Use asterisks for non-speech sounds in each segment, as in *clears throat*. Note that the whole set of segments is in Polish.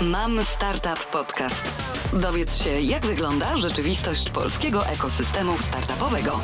Mam Startup Podcast. Dowiedz się, jak wygląda rzeczywistość polskiego ekosystemu startupowego.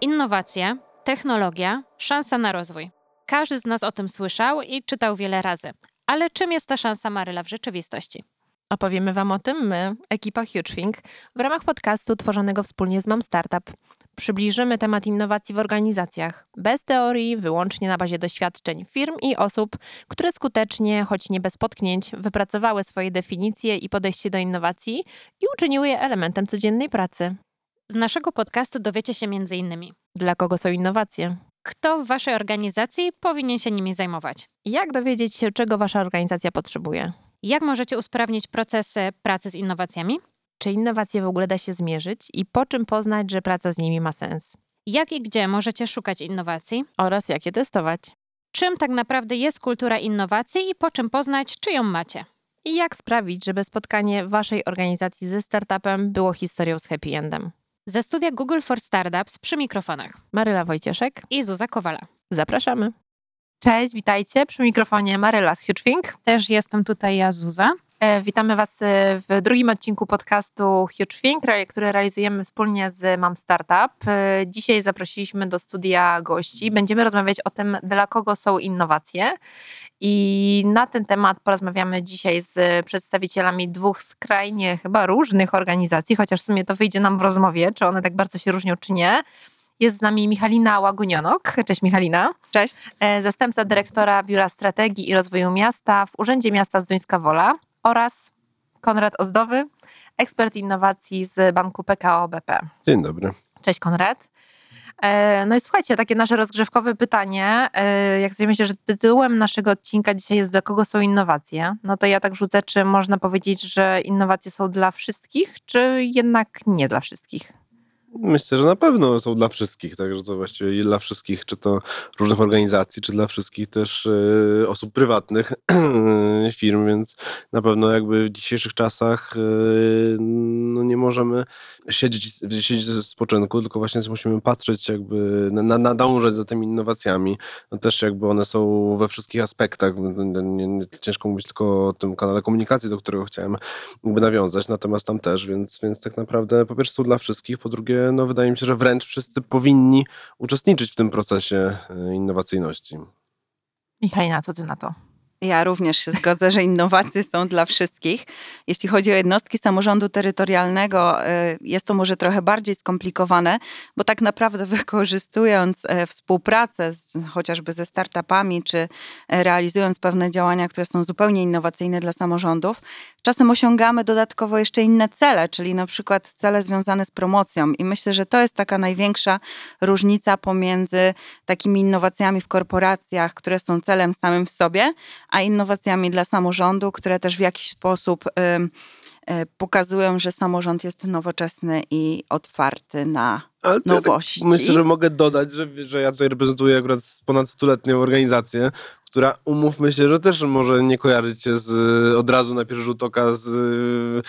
Innowacje, technologia, szansa na rozwój. Każdy z nas o tym słyszał i czytał wiele razy. Ale czym jest ta szansa Maryla w rzeczywistości? Opowiemy Wam o tym my, ekipa HugeThink, w ramach podcastu tworzonego wspólnie z Mam Startup. Przybliżymy temat innowacji w organizacjach, bez teorii, wyłącznie na bazie doświadczeń firm i osób, które skutecznie, choć nie bez potknięć, wypracowały swoje definicje i podejście do innowacji i uczyniły je elementem codziennej pracy. Z naszego podcastu dowiecie się m.in. Dla kogo są innowacje? Kto w Waszej organizacji powinien się nimi zajmować? Jak dowiedzieć się, czego Wasza organizacja potrzebuje? Jak możecie usprawnić procesy pracy z innowacjami? Czy innowacje w ogóle da się zmierzyć i po czym poznać, że praca z nimi ma sens? Jak i gdzie możecie szukać innowacji? Oraz jak je testować? Czym tak naprawdę jest kultura innowacji i po czym poznać, czy ją macie? I jak sprawić, żeby spotkanie Waszej organizacji ze startupem było historią z happy endem? Ze studia Google for Startups przy mikrofonach Maryla Wojcieszek, i Zuza Kowala. zapraszamy. Cześć, witajcie. Przy mikrofonie Maryla z HugeThink. Też jestem tutaj ja, Zuza. E, Witamy Was e, w drugim odcinku podcastu HugeThink, re- który realizujemy wspólnie z Mam Startup. E, Dzisiaj zaprosiliśmy do studia gości. Będziemy rozmawiać o tym, dla kogo są innowacje. I na ten temat porozmawiamy dzisiaj z przedstawicielami dwóch skrajnie chyba różnych organizacji, chociaż w sumie to wyjdzie nam w rozmowie, czy one tak bardzo się różnią, czy nie. Jest z nami Michalina Łagunionok. Cześć Michalina. Cześć. Zastępca dyrektora Biura Strategii i Rozwoju Miasta w Urzędzie Miasta Zduńska Wola oraz Konrad Ozdowy, ekspert innowacji z banku PKO BP. Dzień dobry. Cześć Konrad. E, No i słuchajcie, takie nasze rozgrzewkowe pytanie. E, Jak sobie myślę, że tytułem naszego odcinka dzisiaj jest dla kogo są innowacje, no to ja tak rzucę, czy można powiedzieć, że innowacje są dla wszystkich, czy jednak nie dla wszystkich? Myślę, że na pewno są dla wszystkich, także to właściwie dla wszystkich, czy to różnych organizacji, czy dla wszystkich też e, osób prywatnych, *clears throat* firm, więc na pewno jakby w dzisiejszych czasach e, no nie możemy siedzieć, siedzieć ze spoczynku, tylko właśnie musimy patrzeć jakby, na, na, nadążać za tymi innowacjami. No też jakby one są we wszystkich aspektach. Nie, nie, nie, ciężko mówić tylko o tym kanale komunikacji, do którego chciałem jakby nawiązać, natomiast tam też, więc, więc tak naprawdę po pierwsze są dla wszystkich, po drugie no wydaje mi się, że wręcz wszyscy powinni uczestniczyć w tym procesie e, innowacyjności. Michalina, co ty na to? Ja również się zgodzę, że innowacje są dla wszystkich. Jeśli chodzi o jednostki samorządu terytorialnego, y, jest to może trochę bardziej skomplikowane, bo tak naprawdę *laughs* wykorzystując e, współpracę z, chociażby ze startupami, czy e, realizując pewne działania, które są zupełnie innowacyjne dla samorządów, czasem osiągamy dodatkowo jeszcze inne cele, czyli na przykład cele związane z promocją. I myślę, że to jest taka największa różnica pomiędzy takimi innowacjami w korporacjach, które są celem samym w sobie, a innowacjami dla samorządu, które też w jakiś sposób y, pokazują, że samorząd jest nowoczesny i otwarty na Ale to ja nowości. tak myślę, że mogę dodać, że, że ja tutaj reprezentuję akurat ponad stuletnią organizację, która umówmy się, że też może nie kojarzyć się z, od razu na pierwszy rzut oka z y,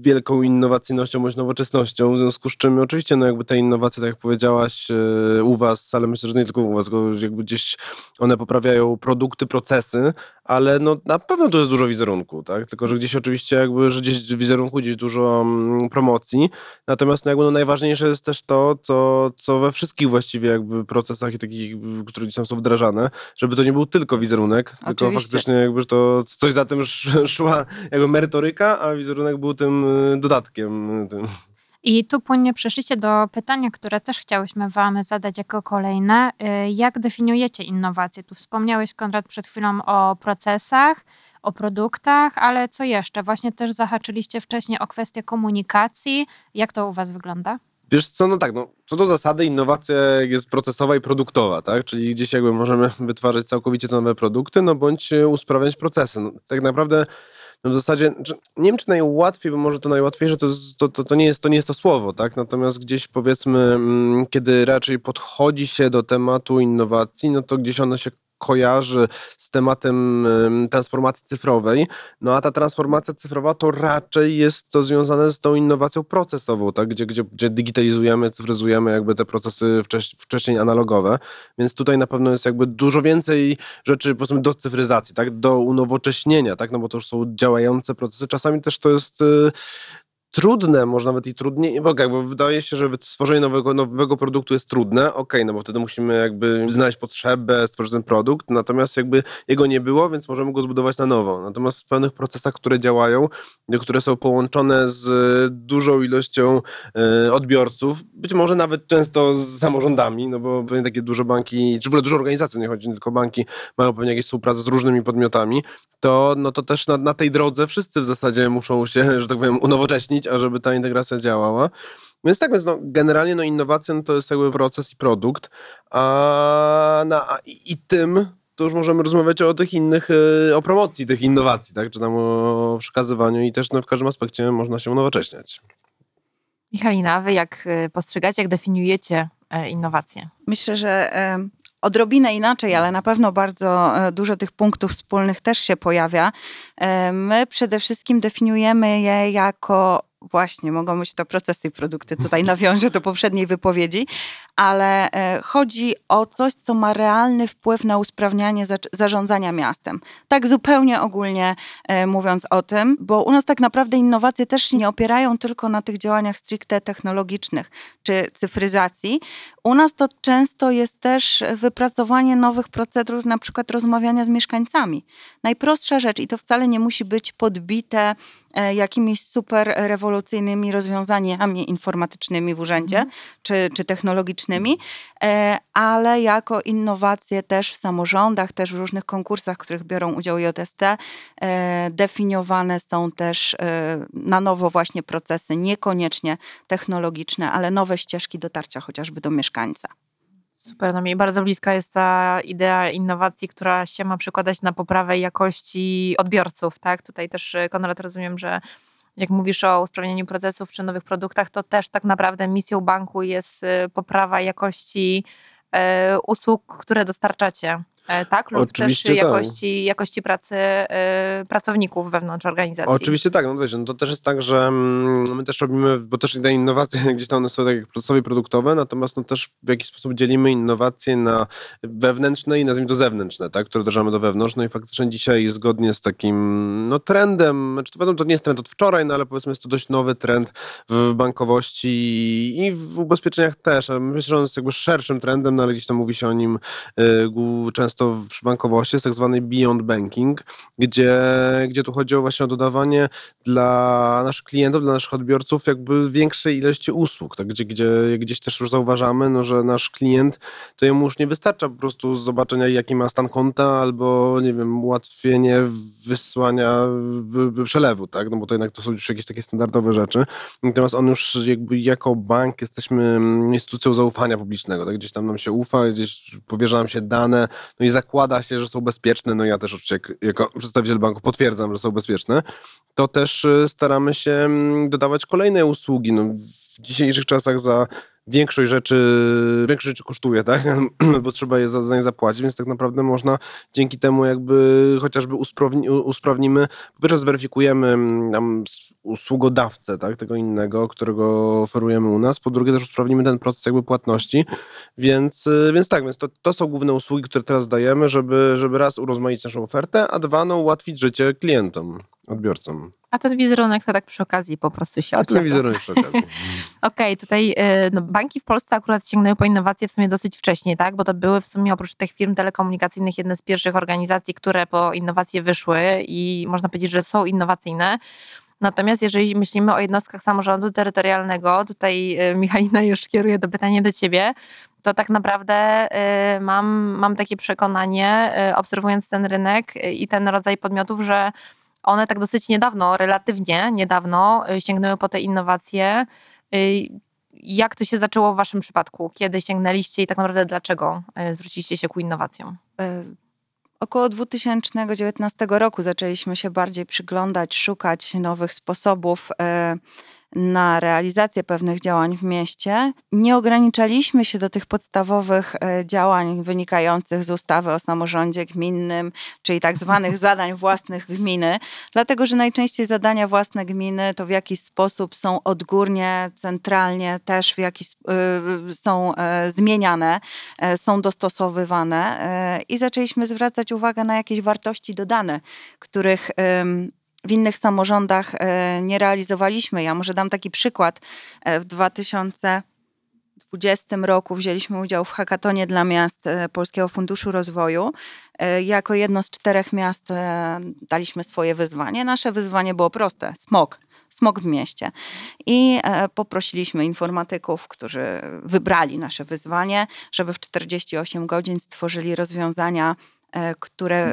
wielką innowacyjnością bądź nowoczesnością, w związku z czym oczywiście no jakby te innowacje, tak jak powiedziałaś y, u was, ale myślę, że nie tylko u was, jakby gdzieś one poprawiają produkty, procesy, ale no na pewno tu jest dużo wizerunku, tak? Tylko, że gdzieś oczywiście jakby, że gdzieś wizerunku, gdzieś dużo mm, promocji, natomiast no jakby no najważniejsze jest też to, co, co we wszystkich właściwie jakby procesach i takich, które gdzieś tam są wdrażane, żeby to nie był tylko wizerunek, tylko Oczywiście. faktycznie jakby to coś za tym sz- szła jakby merytoryka, a wizerunek był tym y, dodatkiem. y, Tym. I tu płynnie przeszliście do pytania, które też chciałyśmy Wam zadać jako kolejne. Y, Jak definiujecie innowacje? Tu wspomniałeś, Konrad, przed chwilą o procesach, o produktach, ale co jeszcze? Właśnie też zahaczyliście wcześniej o kwestię komunikacji. Jak to u Was wygląda? Wiesz co, no tak, no, co do zasady innowacja jest procesowa i produktowa, tak? Czyli gdzieś jakby możemy *laughs* wytwarzać całkowicie to nowe produkty, no bądź e, usprawniać procesy. No, tak naprawdę no w zasadzie, nie wiem czy najłatwiej, bo może to najłatwiejsze to, to, to, to, nie jest, to nie jest to słowo, tak? Natomiast gdzieś powiedzmy, mm, kiedy raczej podchodzi się do tematu innowacji, no to gdzieś one się kojarzy z tematem em, transformacji cyfrowej, no a ta transformacja cyfrowa to raczej jest to związane z tą innowacją procesową, tak? gdzie, gdzie, gdzie digitalizujemy, cyfryzujemy jakby te procesy wcześ, wcześniej analogowe, więc tutaj na pewno jest jakby dużo więcej rzeczy powiedzmy do cyfryzacji, tak? do unowocześnienia, tak? no bo to już są działające procesy, czasami też to jest... trudne, może nawet i trudniej, bo jakby wydaje się, że stworzenie nowego, nowego produktu jest trudne, okej, no bo wtedy musimy jakby znaleźć potrzebę, stworzyć ten produkt, natomiast jakby jego nie było, więc możemy go zbudować na nowo. Natomiast w pewnych procesach, które działają, które są połączone z dużą ilością e, odbiorców, być może nawet często z samorządami, no bo pewnie takie duże banki, czy w ogóle duże organizacje, nie chodzi tylko banki, mają pewnie jakieś współpracę z różnymi podmiotami, to, no to też na, na tej drodze wszyscy w zasadzie muszą się, że tak powiem, unowocześnić, ażeby ta integracja działała. Więc tak, więc no, generalnie no, innowacja no, to jest jakby proces i produkt, a, na, a i, i tym to już możemy rozmawiać o tych innych, y, o promocji tych innowacji, tak, czy tam o przekazywaniu i też no, w każdym aspekcie można się unowocześniać. Michalina, wy jak y, postrzegacie, jak definiujecie e, innowacje? Myślę, że e, odrobinę inaczej, ale na pewno bardzo e, dużo tych punktów wspólnych też się pojawia. My przede wszystkim definiujemy je jako właśnie, mogą być to procesy i produkty, tutaj nawiążę do poprzedniej wypowiedzi, ale e, chodzi o coś, co ma realny wpływ na usprawnianie za- zarządzania miastem. Tak zupełnie ogólnie e, mówiąc o tym, bo u nas tak naprawdę innowacje też się nie opierają tylko na tych działaniach stricte technologicznych czy cyfryzacji. U nas to często jest też wypracowanie nowych procedur, na przykład rozmawiania z mieszkańcami. Najprostsza rzecz i to wcale nie musi być podbite e, jakimiś super rewolucyjnymi rozwiązaniami informatycznymi w urzędzie czy, czy technologicznymi, e, ale jako innowacje też w samorządach, też w różnych konkursach, w których biorą udział JST, e, definiowane są też e, na nowo właśnie procesy, niekoniecznie technologiczne, ale nowe ścieżki dotarcia chociażby do mieszkańca. Super, no mi bardzo bliska jest ta idea innowacji, która się ma przekładać na poprawę jakości odbiorców, tak? Tutaj też, Konrad, rozumiem, że jak mówisz o usprawnieniu procesów czy nowych produktach, to też tak naprawdę misją banku jest y, poprawa jakości e, usług, które dostarczacie, tak? Lub Oczywiście też tak. jakości, jakości pracy e, pracowników wewnątrz organizacji. Oczywiście tak, no wiecie, no to też jest tak, że mm, my też robimy, bo też te innowacje *laughs* gdzieś tam one są tak jak procesowe i produktowe, natomiast no też w jakiś sposób dzielimy innowacje na wewnętrzne i nazwijmy to zewnętrzne, tak, które wdrażamy do wewnątrz, no i faktycznie dzisiaj zgodnie z takim no trendem, znaczy to wiadomo, to nie jest trend od wczoraj, no ale powiedzmy jest to dość nowy trend w bankowości i w ubezpieczeniach też, ale myślę, że on jest jakby szerszym trendem, no ale gdzieś tam mówi się o nim y, głó- często przy bankowości, jest tak zwany beyond banking, gdzie, gdzie tu chodzi właśnie o dodawanie dla naszych klientów, dla naszych odbiorców jakby większej ilości usług, tak? gdzie, gdzie gdzieś też już zauważamy, no, że nasz klient, to jemu już nie wystarcza po prostu zobaczenia jaki ma stan konta albo nie wiem, ułatwienie wysłania przelewu, tak? no bo to jednak to są już jakieś takie standardowe rzeczy. Natomiast on już jakby jako bank jesteśmy instytucją zaufania publicznego, tak? gdzieś tam nam się ufa, gdzieś powierza nam się dane, no i zakłada się, że są bezpieczne, no ja też oczywiście jak- jako przedstawiciel banku potwierdzam, że są bezpieczne, to też y, staramy się mm, dodawać kolejne usługi. No, w dzisiejszych czasach za większość rzeczy, większość rzeczy kosztuje, tak? *clears throat* Bo trzeba je za, za nie zapłacić, więc tak naprawdę można dzięki temu jakby chociażby usprawni, usprawnimy, po pierwsze zweryfikujemy mm, tam s- usługodawcę, tak? Tego innego, którego oferujemy u nas, po drugie też usprawnimy ten proces jakby płatności, więc, y, więc tak, więc to, to są główne usługi, które teraz dajemy, żeby, żeby raz urozmaicić naszą ofertę, a dwa, no ułatwić życie klientom, odbiorcom. A ten wizerunek to tak przy okazji po prostu się A ten wizerunek przy okazji. *laughs* Okej, tutaj y, no, banki w Polsce akurat sięgnęły po innowacje w sumie dosyć wcześnie, tak? Bo to były w sumie oprócz tych firm telekomunikacyjnych jedne z pierwszych organizacji, które po innowacje wyszły i można powiedzieć, że są innowacyjne. Natomiast jeżeli myślimy o jednostkach samorządu terytorialnego, tutaj y, Michalina *laughs* już kieruje to pytanie do ciebie, to tak naprawdę y, mam, mam takie przekonanie, obserwując ten rynek i ten rodzaj podmiotów, że one tak dosyć niedawno, relatywnie niedawno y, sięgnęły po te innowacje. Y, Jak to się zaczęło w waszym przypadku? Kiedy sięgnęliście i tak naprawdę dlaczego y, zwróciliście się ku innowacjom? E, Około 2019 roku zaczęliśmy się bardziej przyglądać, szukać nowych sposobów e, na realizację pewnych działań w mieście. Nie ograniczaliśmy się do tych podstawowych e, działań wynikających z ustawy o samorządzie gminnym, czyli tak zwanych *laughs* zadań własnych gminy, dlatego że najczęściej zadania własne gminy to w jakiś sposób są odgórnie, centralnie też w jakiś, y, są e, zmieniane, e, są dostosowywane e, i zaczęliśmy zwracać uwagę na jakieś wartości dodane, których w innych samorządach e, nie realizowaliśmy. Ja może dam taki przykład. E, W 2020 roku wzięliśmy udział w hackatonie dla miast e, Polskiego Funduszu Rozwoju. Jako jedno z czterech miast daliśmy swoje wyzwanie. Nasze wyzwanie było proste: smog. Smog w mieście. I poprosiliśmy informatyków, którzy wybrali nasze wyzwanie, żeby w 48 godzin stworzyli rozwiązania, które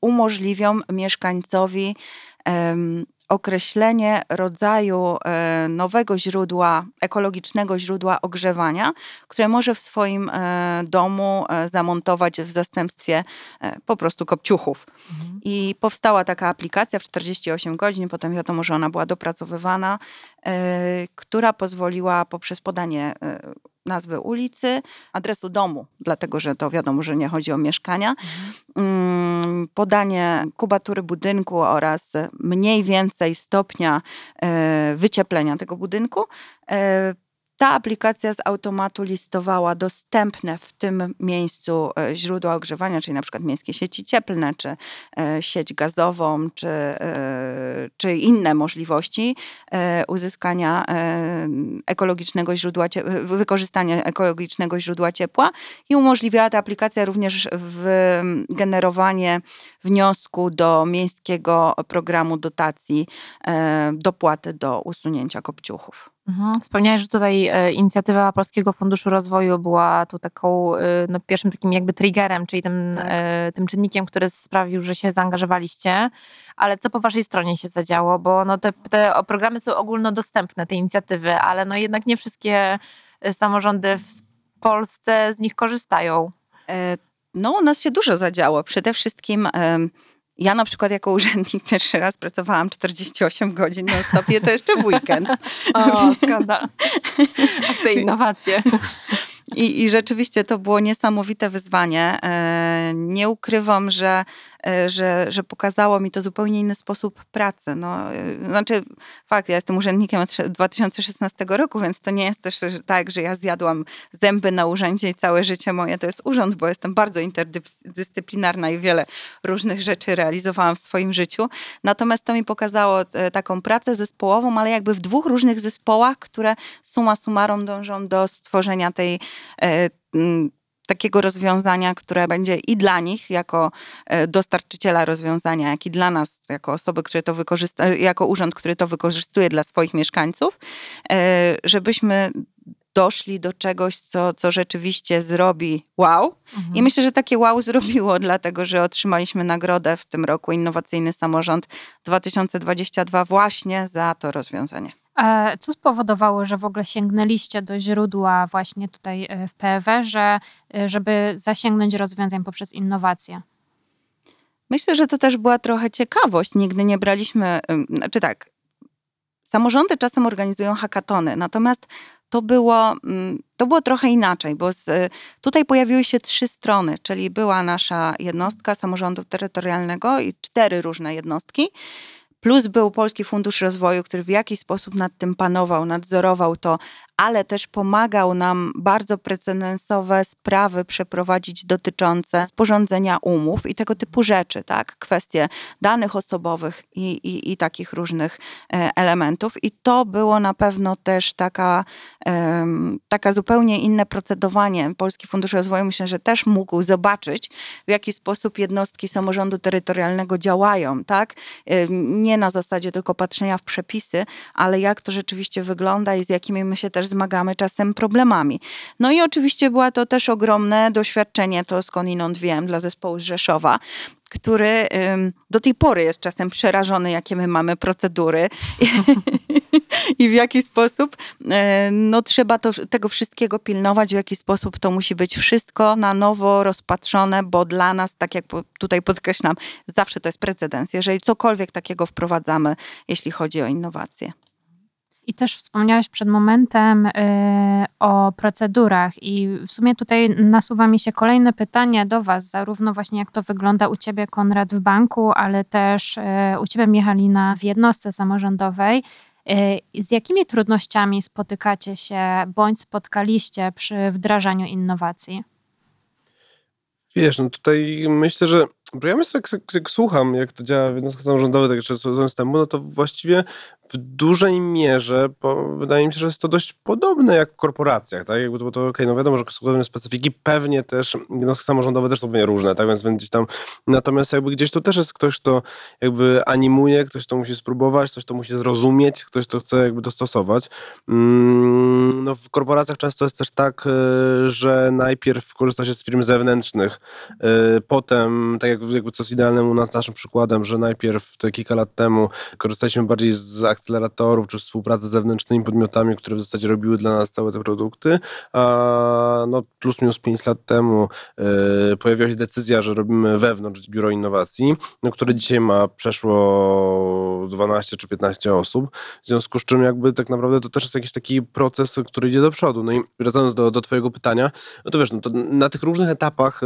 umożliwią mieszkańcowi określenie rodzaju e, nowego źródła, ekologicznego źródła ogrzewania, które może w swoim e, domu e, zamontować w zastępstwie po prostu kopciuchów. I powstała taka aplikacja w 48 godzin, potem wiadomo, że ona była dopracowywana, która pozwoliła poprzez podanie nazwy ulicy, adresu domu, dlatego że to wiadomo, że nie chodzi o mieszkania, mm, podanie kubatury budynku oraz mniej więcej stopnia e, wycieplenia tego budynku. Ta aplikacja z automatu listowała dostępne w tym miejscu e, źródła ogrzewania, czyli na przykład miejskie sieci cieplne, czy e, sieć gazową, czy, e, czy inne możliwości uzyskania ekologicznego źródła, wykorzystania ekologicznego źródła ciepła i umożliwiała ta aplikacja również generowanie wniosku do miejskiego programu dotacji dopłaty do usunięcia kopciuchów. Mhm. Wspomniałeś, że tutaj e, inicjatywa Polskiego Funduszu Rozwoju była tu taką e, no, pierwszym takim jakby triggerem, czyli tym, Tak. e, tym czynnikiem, który sprawił, że się zaangażowaliście. Ale co po waszej stronie się zadziało? Bo no, te, te programy są ogólnodostępne, te inicjatywy, ale no, jednak nie wszystkie samorządy w Polsce z nich korzystają. No, u nas się dużo zadziało. Przede wszystkim ja na przykład jako urzędnik *laughs* pierwszy raz pracowałam 48 godzin na stopie, to jeszcze w weekend. O, *laughs* skandal. A te innowacje. I, I rzeczywiście to było niesamowite wyzwanie. E, Nie ukrywam, że, że, że pokazało mi to zupełnie inny sposób pracy. No, e, znaczy, fakt, ja jestem urzędnikiem od trze- 2016 roku, więc to nie jest też tak, że ja zjadłam zęby na urzędzie i całe życie moje to jest urząd, bo jestem bardzo interdyscyplinarna i wiele różnych rzeczy realizowałam w swoim życiu. Natomiast to mi pokazało e, taką pracę zespołową, ale jakby w dwóch różnych zespołach, które summa summarum dążą do stworzenia tej e, takiego rozwiązania, które będzie i dla nich jako e, dostarczyciela rozwiązania, jak i dla nas jako osoby, które to wykorzysta, jako urząd, który to wykorzystuje dla swoich mieszkańców, e, żebyśmy doszli do czegoś, co, co rzeczywiście zrobi wow. I myślę, że takie wow zrobiło, *laughs* dlatego że otrzymaliśmy nagrodę w tym roku Innowacyjny Samorząd 2022 właśnie za to rozwiązanie. E, Co spowodowało, że w ogóle sięgnęliście do źródła właśnie tutaj e, w PEW, że, e, żeby zasięgnąć rozwiązań poprzez innowacje? Myślę, że to też była trochę ciekawość. Nigdy nie braliśmy, znaczy tak, samorządy czasem organizują hackatony, natomiast to było, to było trochę inaczej, bo z, tutaj pojawiły się trzy strony, czyli była nasza jednostka samorządu terytorialnego i cztery różne jednostki, plus był Polski Fundusz Rozwoju, który w jakiś sposób nad tym panował, nadzorował to, ale też pomagał nam bardzo precedensowe sprawy przeprowadzić dotyczące sporządzenia umów i tego typu rzeczy, tak? Kwestie danych osobowych i, i, i takich różnych e, elementów. I to było na pewno też taka, taka zupełnie inne procedowanie. Polski Fundusz Rozwoju myślę, że też mógł zobaczyć, w jaki sposób jednostki samorządu terytorialnego działają, tak? Nie na zasadzie tylko patrzenia w przepisy, ale jak to rzeczywiście wygląda i z jakimi my się też zmagamy czasem problemami. No i oczywiście była to też ogromne doświadczenie, to skądinąd wiem, dla zespołu z Rzeszowa, który do tej pory jest czasem przerażony, jakie my mamy procedury *laughs* i w jaki sposób e, no, trzeba to, tego wszystkiego pilnować, w jaki sposób to musi być wszystko na nowo rozpatrzone, bo dla nas, tak jak tutaj podkreślam, zawsze to jest precedens, jeżeli cokolwiek takiego wprowadzamy, jeśli chodzi o innowacje. I też wspomniałeś przed momentem y, o procedurach, i w sumie tutaj nasuwa mi się kolejne pytanie do Was, zarówno właśnie jak to wygląda u Ciebie, Konrad, w banku, ale też y, u Ciebie, Michalina, w jednostce samorządowej. Y, z jakimi trudnościami spotykacie się bądź spotkaliście przy wdrażaniu innowacji? Wiesz, no tutaj myślę, że ja myślę, jak, jak, jak słucham, jak to działa w jednostkach samorządowych, tak jeszcze systemu, no to właściwie w dużej mierze bo wydaje mi się, że jest to dość podobne jak w korporacjach, tak? Jakby to, to okay, no wiadomo, że są specyfiki, pewnie też jednostki samorządowe też są pewnie różne, tak? Więc gdzieś tam, natomiast jakby gdzieś tu też jest ktoś, kto jakby animuje, ktoś to musi spróbować, ktoś to musi zrozumieć, ktoś to chce jakby dostosować. Mm, no w korporacjach często jest też tak, e, że najpierw korzysta się z firm zewnętrznych, e, potem, tak jak jakby co jest idealnym u nas naszym przykładem, że najpierw te kilka lat temu korzystaliśmy bardziej z akceleratorów czy współpracy z zewnętrznymi podmiotami, które w zasadzie robiły dla nas całe te produkty, a no plus minus 5 lat temu yy, pojawiła się decyzja, że robimy wewnątrz biuro innowacji, no, które dzisiaj ma przeszło 12 czy 15 osób, w związku z czym jakby tak naprawdę to też jest jakiś taki proces, który idzie do przodu. No i wracając do, do twojego pytania, no to wiesz, no to na tych różnych etapach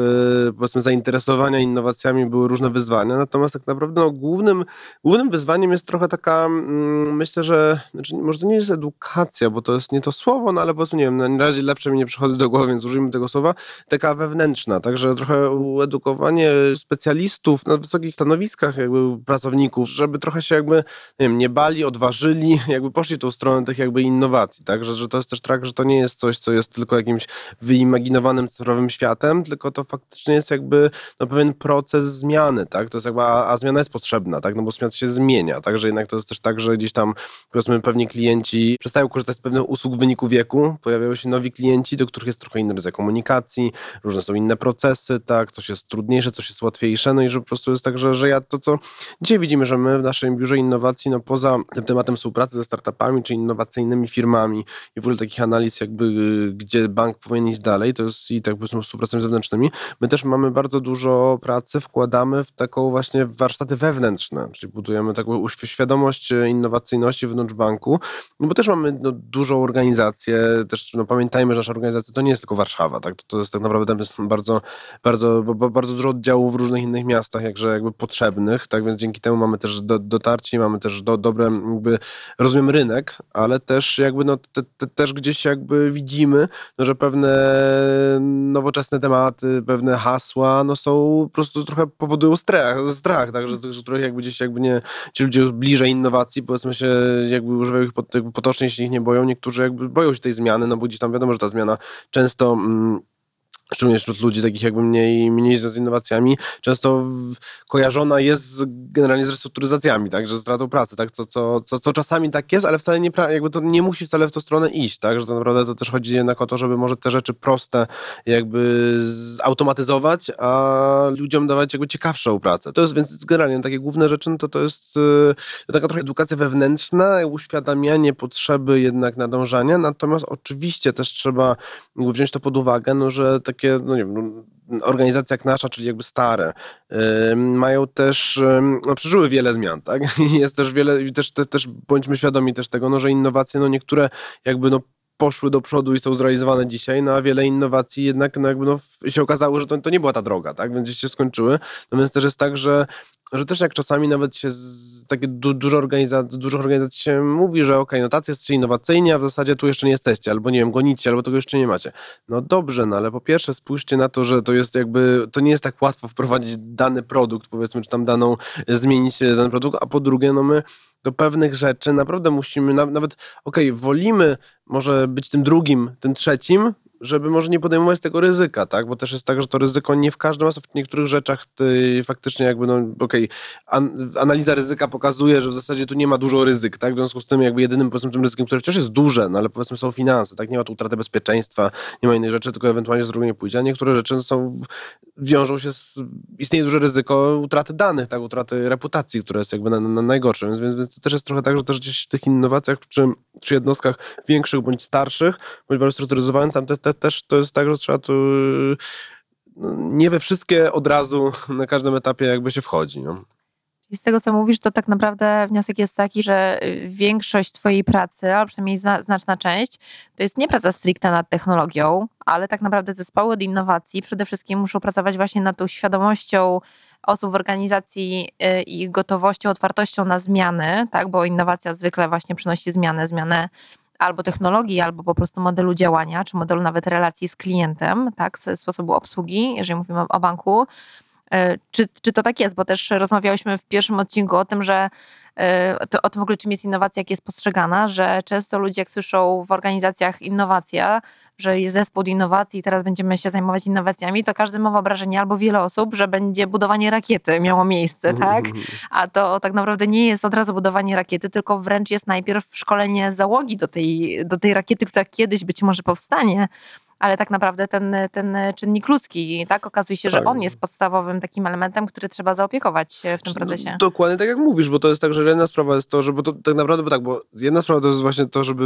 yy, powiedzmy zainteresowania innowacjami były różne wyzwania, natomiast tak naprawdę no, głównym, głównym wyzwaniem jest trochę taka mm, myślę, że znaczy, może to nie jest edukacja, bo to jest nie to słowo, no ale po prostu nie wiem, na razie lepsze mi nie przychodzi do głowy, więc użyjmy tego słowa, taka wewnętrzna, także trochę edukowanie specjalistów na wysokich stanowiskach, jakby pracowników, żeby trochę się jakby, nie wiem, nie bali, odważyli, *laughs* jakby poszli tą stronę tych jakby innowacji, tak, że, że to jest też tak, że to nie jest coś, co jest tylko jakimś wyimaginowanym cyfrowym światem, tylko to faktycznie jest jakby no, pewien proces zmiany, tak, to jest jakby, a, a zmiana jest potrzebna, tak, no bo świat się zmienia, także jednak to jest też tak, że gdzieś tam powiedzmy pewni klienci przestają korzystać z pewnych usług w wyniku wieku, pojawiają się nowi klienci, do których jest trochę inny rodzaj komunikacji, różne są inne procesy, tak, coś jest trudniejsze, coś jest łatwiejsze, no i że po prostu jest tak, że, że ja to, co dzisiaj widzimy, że my w naszym biurze innowacji, no poza tym tematem współpracy ze startupami, czy innowacyjnymi firmami i w ogóle takich analiz jakby, gdzie bank powinien iść dalej, to jest i tak powiedzmy współpracami zewnętrznymi, my też mamy bardzo dużo pracy, wkładamy w taką właśnie warsztaty wewnętrzne, czyli budujemy taką świadomość innowacyjności wewnątrz banku, no bo też mamy no, dużą organizację, też no, pamiętajmy, że nasza organizacja to nie jest tylko Warszawa, tak? to, to jest tak naprawdę tam jest bardzo, bardzo, bardzo dużo oddziałów w różnych innych miastach, jakże jakby potrzebnych, tak więc dzięki temu mamy też do, dotarcie, mamy też do, dobre jakby, rozumiem rynek, ale też jakby no, te, te, też gdzieś jakby widzimy, no, że pewne nowoczesne tematy, pewne hasła, no są po prostu trochę powodują strach, strach tak, że, trochę jakby gdzieś jakby nie, ci ludzie bliżej innowacji, powiedzmy się, jakby używają ich potocznie, się ich nie boją. Niektórzy jakby boją się tej zmiany, no bo gdzieś tam wiadomo, że ta zmiana często... Mm, szczególnie wśród ludzi takich jakby mniej, mniej z innowacjami, często kojarzona jest generalnie z restrukturyzacjami, tak, że stratą pracy, tak, co, co, co, co czasami tak jest, ale wcale nie, jakby to nie musi wcale w tą stronę iść, tak, że to naprawdę to też chodzi jednak o to, żeby może te rzeczy proste jakby zautomatyzować, a ludziom dawać jakby ciekawszą pracę. To jest więc generalnie takie główne rzeczy, no to to jest yy, taka trochę edukacja wewnętrzna, uświadamianie potrzeby jednak nadążania, natomiast oczywiście też trzeba wziąć to pod uwagę, no, że tak takie, no nie wiem, no, organizacje jak nasza, czyli jakby stare, yy, mają też, yy, no, przeżyły wiele zmian, tak? *laughs* Jest też wiele, też, te, też bądźmy świadomi też tego, no, że innowacje, no niektóre jakby no poszły do przodu i są zrealizowane dzisiaj, no a wiele innowacji jednak no jakby no, się okazało, że to, to nie była ta droga, tak? Więc się skończyły. No więc też jest tak, że że też jak czasami nawet się z, takie du, dużo, organizacji, organizacji się mówi, że ok, no tacy jesteście innowacyjni, a w zasadzie tu jeszcze nie jesteście, albo nie wiem, gonicie, albo tego jeszcze nie macie. No dobrze, no ale po pierwsze spójrzcie na to, że to jest jakby, to nie jest tak łatwo wprowadzić dany produkt, powiedzmy, czy tam daną, zmienić dany produkt, a po drugie, no my do pewnych rzeczy naprawdę musimy, nawet, okej, okay, wolimy może być tym drugim, tym trzecim, żeby może nie podejmować tego ryzyka, tak? Bo też jest tak, że to ryzyko nie w każdym, a w niektórych rzeczach ty faktycznie jakby, no okej, okay, an, analiza ryzyka pokazuje, że w zasadzie tu nie ma dużo ryzyk, tak? W związku z tym jakby jedynym powiedzmy tym ryzykiem, które wciąż jest duże, no ale powiedzmy są finanse, tak? Nie ma tu utraty bezpieczeństwa, nie ma innych rzeczy, tylko ewentualnie z pójdzie, a niektóre rzeczy są, wiążą się z, istnieje duże ryzyko utraty danych, tak? Utraty reputacji, która jest jakby na, na więc, więc, to też jest trochę tak, że też gdzieś w tych innowacjach, czy jednostkach większych bądź starszych, bądź bardziej strukturyzowanych, tam te te, też to jest tak, że trzeba tu no, nie we wszystkie od razu na każdym etapie jakby się wchodzi. No. Z tego, co mówisz, to tak naprawdę wniosek jest taki, że y, większość Twojej pracy, albo przynajmniej zna, znaczna część, to jest nie praca stricte nad technologią, ale tak naprawdę zespoły od innowacji przede wszystkim muszą pracować właśnie nad tą świadomością osób w organizacji y, i gotowością, otwartością na zmiany, tak? bo innowacja zwykle właśnie przynosi zmianę, zmianę albo technologii, albo po prostu modelu działania, czy modelu nawet relacji z klientem, tak? sposobu obsługi, jeżeli mówimy o banku. E, czy, czy to tak jest? Bo też rozmawiałyśmy w pierwszym odcinku o tym, że e, to, o tym w ogóle czym jest innowacja, jak jest postrzegana, że często ludzie jak słyszą w organizacjach innowacja, że jest zespół innowacji i teraz będziemy się zajmować innowacjami, to każdy ma wyobrażenie albo wiele osób, że będzie budowanie rakiety miało miejsce, tak? A to tak naprawdę nie jest od razu budowanie rakiety, tylko wręcz jest najpierw szkolenie załogi do tej, do tej rakiety, która kiedyś być może powstanie ale tak naprawdę ten, ten czynnik ludzki, tak, okazuje się, tak. że on jest podstawowym takim elementem, który trzeba zaopiekować w tym no, procesie. Dokładnie tak jak mówisz, bo to jest tak, że jedna sprawa jest to, że bo to tak naprawdę, bo tak, bo jedna sprawa to jest właśnie to, żeby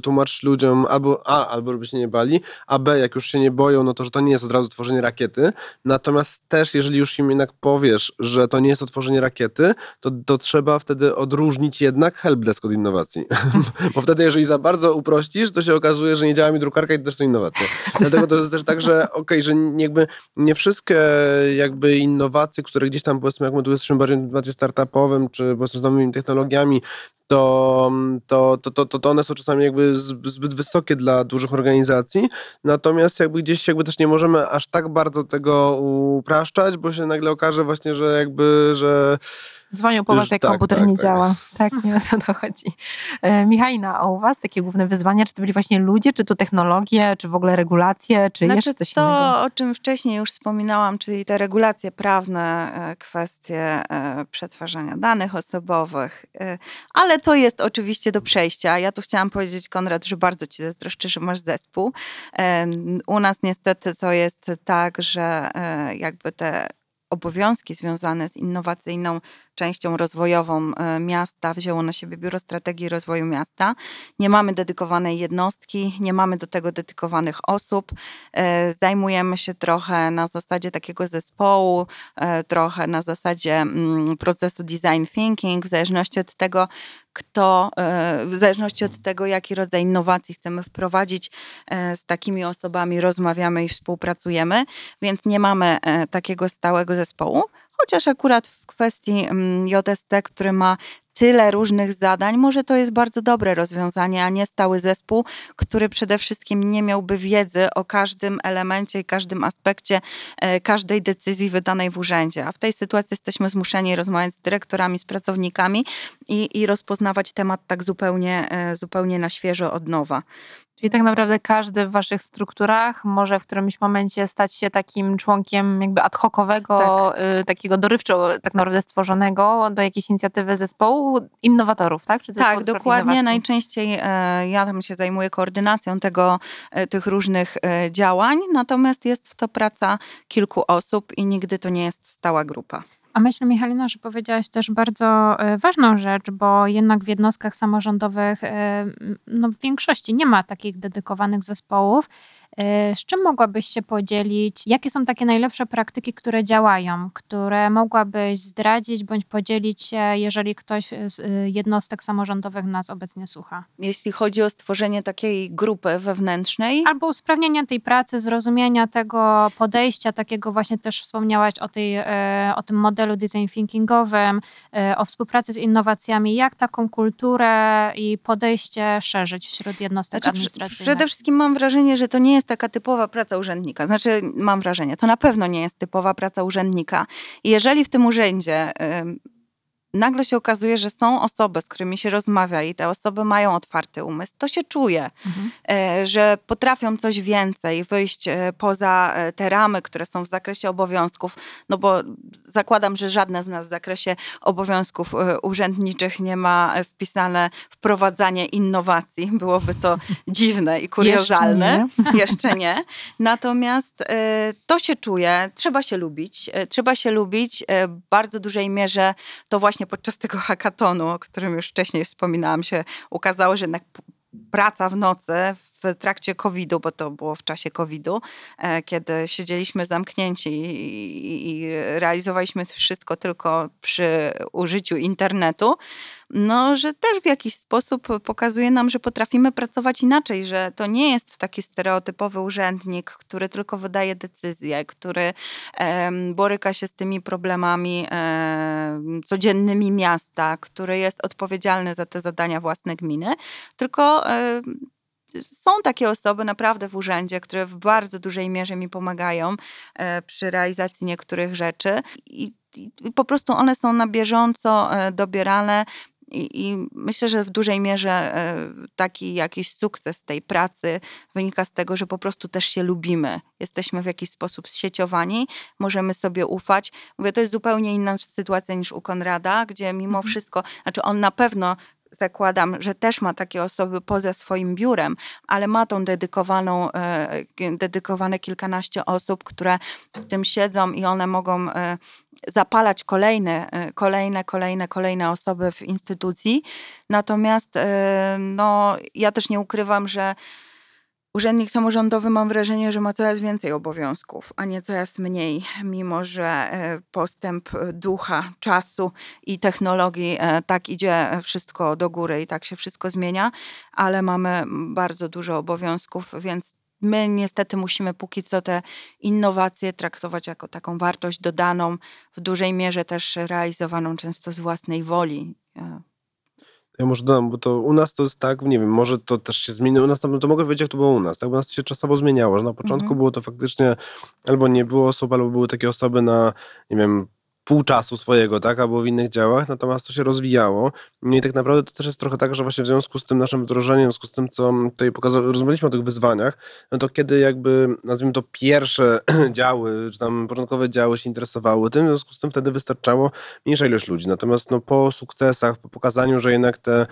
tłumaczyć ludziom albo A, albo żeby się nie bali, a B, jak już się nie boją, no to, że to nie jest od razu tworzenie rakiety, natomiast też, jeżeli już im jednak powiesz, że to nie jest otworzenie rakiety, to, to trzeba wtedy odróżnić jednak helpdesk od innowacji, *laughs* bo wtedy, jeżeli za bardzo uprościsz, to się okazuje, że nie działa mi drukarka i to też są innowacje. *laughs* Dlatego to jest też tak, że okej, okay, że jakby nie wszystkie jakby innowacje, które gdzieś tam powiedzmy, jak my tu jesteśmy bardziej startupowym, czy powiedzmy z nowymi technologiami, to, to, to, to, to one są czasami jakby zbyt wysokie dla dużych organizacji, natomiast jakby gdzieś jakby też nie możemy aż tak bardzo tego upraszczać, bo się nagle okaże właśnie, że jakby, że Dzwonią po was, jak tak, komputer tak, nie tak. działa. Tak, nie o to chodzi. E, Michałina, a u was takie główne wyzwania, czy to byli właśnie ludzie, czy to technologie, czy w ogóle regulacje, czy znaczy, jeszcze coś to, innego? To, o czym wcześniej już wspominałam, czyli te regulacje prawne, e, kwestie e, przetwarzania danych osobowych, ale to jest oczywiście do przejścia. Ja tu chciałam powiedzieć, Konrad, że bardzo ci zazdroszczę, że masz zespół. U nas niestety to jest tak, że jakby te obowiązki związane z innowacyjną częścią rozwojową e, miasta wzięło na siebie Biuro Strategii Rozwoju Miasta. Nie mamy dedykowanej jednostki, nie mamy do tego dedykowanych osób. E, zajmujemy się trochę na zasadzie takiego zespołu, e, trochę na zasadzie mm, procesu design thinking, w zależności od tego, kto, w zależności od tego, jaki rodzaj innowacji chcemy wprowadzić, z takimi osobami rozmawiamy i współpracujemy, więc nie mamy takiego stałego zespołu. Chociaż akurat w kwestii mm, JST, który ma tyle różnych zadań, może to jest bardzo dobre rozwiązanie, a nie stały zespół, który przede wszystkim nie miałby wiedzy o każdym elemencie i każdym aspekcie e, każdej decyzji wydanej w urzędzie. A w tej sytuacji jesteśmy zmuszeni rozmawiać z dyrektorami, z pracownikami i, i rozpoznawać temat tak zupełnie, e, zupełnie na świeżo od nowa. Czyli tak naprawdę każdy w waszych strukturach może w którymś momencie stać się takim członkiem jakby ad hocowego, tak. y, takiego dorywczo tak naprawdę stworzonego do jakiejś inicjatywy zespołu innowatorów, tak? Tak, dokładnie. Najczęściej e, ja tam się zajmuję koordynacją tego, e, tych różnych e, działań, natomiast jest to praca kilku osób i nigdy to nie jest stała grupa. A myślę, Michalina, że powiedziałaś też bardzo e, ważną rzecz, bo jednak w jednostkach samorządowych e, no, w większości nie ma takich dedykowanych zespołów. E, z czym mogłabyś się podzielić? Jakie są takie najlepsze praktyki, które działają, które mogłabyś zdradzić bądź podzielić się, jeżeli ktoś z jednostek samorządowych nas obecnie słucha? Jeśli chodzi o stworzenie takiej grupy wewnętrznej. Albo usprawnienie tej pracy, zrozumienia tego podejścia, takiego właśnie też wspomniałaś o, tej, o tym modelu design thinkingowym, o współpracy z innowacjami, jak taką kulturę i podejście szerzyć wśród jednostek znaczy, administracyjnych? Przede wszystkim mam wrażenie, że to nie jest taka typowa praca urzędnika. Znaczy, mam wrażenie, to na pewno nie jest typowa praca urzędnika. I jeżeli w tym urzędzie nagle się okazuje, że są osoby, z którymi się rozmawia i te osoby mają otwarty umysł, to się czuje, mhm. E, że potrafią coś więcej, wyjść e, poza e, te ramy, które są w zakresie obowiązków, no bo zakładam, że żadna z nas w zakresie obowiązków urzędniczych nie ma wpisane wprowadzanie innowacji. *laughs* Byłoby to *laughs* dziwne i kuriozalne. Jeszcze nie. *laughs* Jeszcze nie. Natomiast to się czuje, trzeba się lubić. Trzeba się lubić. W bardzo dużej mierze to właśnie właśnie podczas tego hackatonu, o którym już wcześniej wspominałam, się ukazało, że jednak praca w nocy w trakcie COVID-u, bo to było w czasie COVID-u, e, kiedy siedzieliśmy zamknięci i, realizowaliśmy wszystko tylko przy użyciu internetu, no, że też w jakiś sposób pokazuje nam, że potrafimy pracować inaczej, że to nie jest taki stereotypowy urzędnik, który tylko wydaje decyzje, który boryka się z tymi problemami em, codziennymi miasta, który jest odpowiedzialny za te zadania własne gminy, tylko em, są takie osoby naprawdę w urzędzie, które w bardzo dużej mierze mi pomagają e, przy realizacji niektórych rzeczy i, i, i po prostu one są na bieżąco e, dobierane. I, I myślę, że w dużej mierze e, taki jakiś sukces tej pracy wynika z tego, że po prostu też się lubimy. Jesteśmy w jakiś sposób zsieciowani, możemy sobie ufać. Mówię, to jest zupełnie inna sytuacja niż u Konrada, gdzie mimo wszystko, znaczy on na pewno zakładam, że też ma takie osoby poza swoim biurem, ale ma tą dedykowaną, e, dedykowane kilkanaście osób, które w tym siedzą i one mogą e, zapalać kolejne, e, kolejne, kolejne, kolejne osoby w instytucji. Natomiast no, ja też nie ukrywam, że Urzędnik samorządowy mam wrażenie, że ma coraz więcej obowiązków, a nie coraz mniej, mimo że e, postęp e, ducha, czasu i technologii e, tak idzie wszystko do góry i tak się wszystko zmienia, ale mamy bardzo dużo obowiązków, więc my niestety musimy póki co te innowacje traktować jako taką wartość dodaną, w dużej mierze też realizowaną często z własnej woli. Ja może dodam, bo to u nas to jest tak, nie wiem, może to też się zmieni. U nas to mogę powiedzieć, jak to było u nas. Tak, u nas się czasowo zmieniało, że na początku Mhm. było to faktycznie albo nie było osób, albo były takie osoby na, nie wiem, pół czasu swojego, tak, albo w innych działach, natomiast to się rozwijało. No i tak naprawdę to też jest trochę tak, że właśnie w związku z tym naszym wdrożeniem, w związku z tym, co tutaj pokazał, rozmawialiśmy o tych wyzwaniach, no to kiedy jakby, nazwijmy to pierwsze *clears throat* działy, czy tam początkowe działy się interesowały tym, w związku z tym wtedy wystarczało mniejsza ilość ludzi. Natomiast no, po sukcesach, po pokazaniu, że jednak te,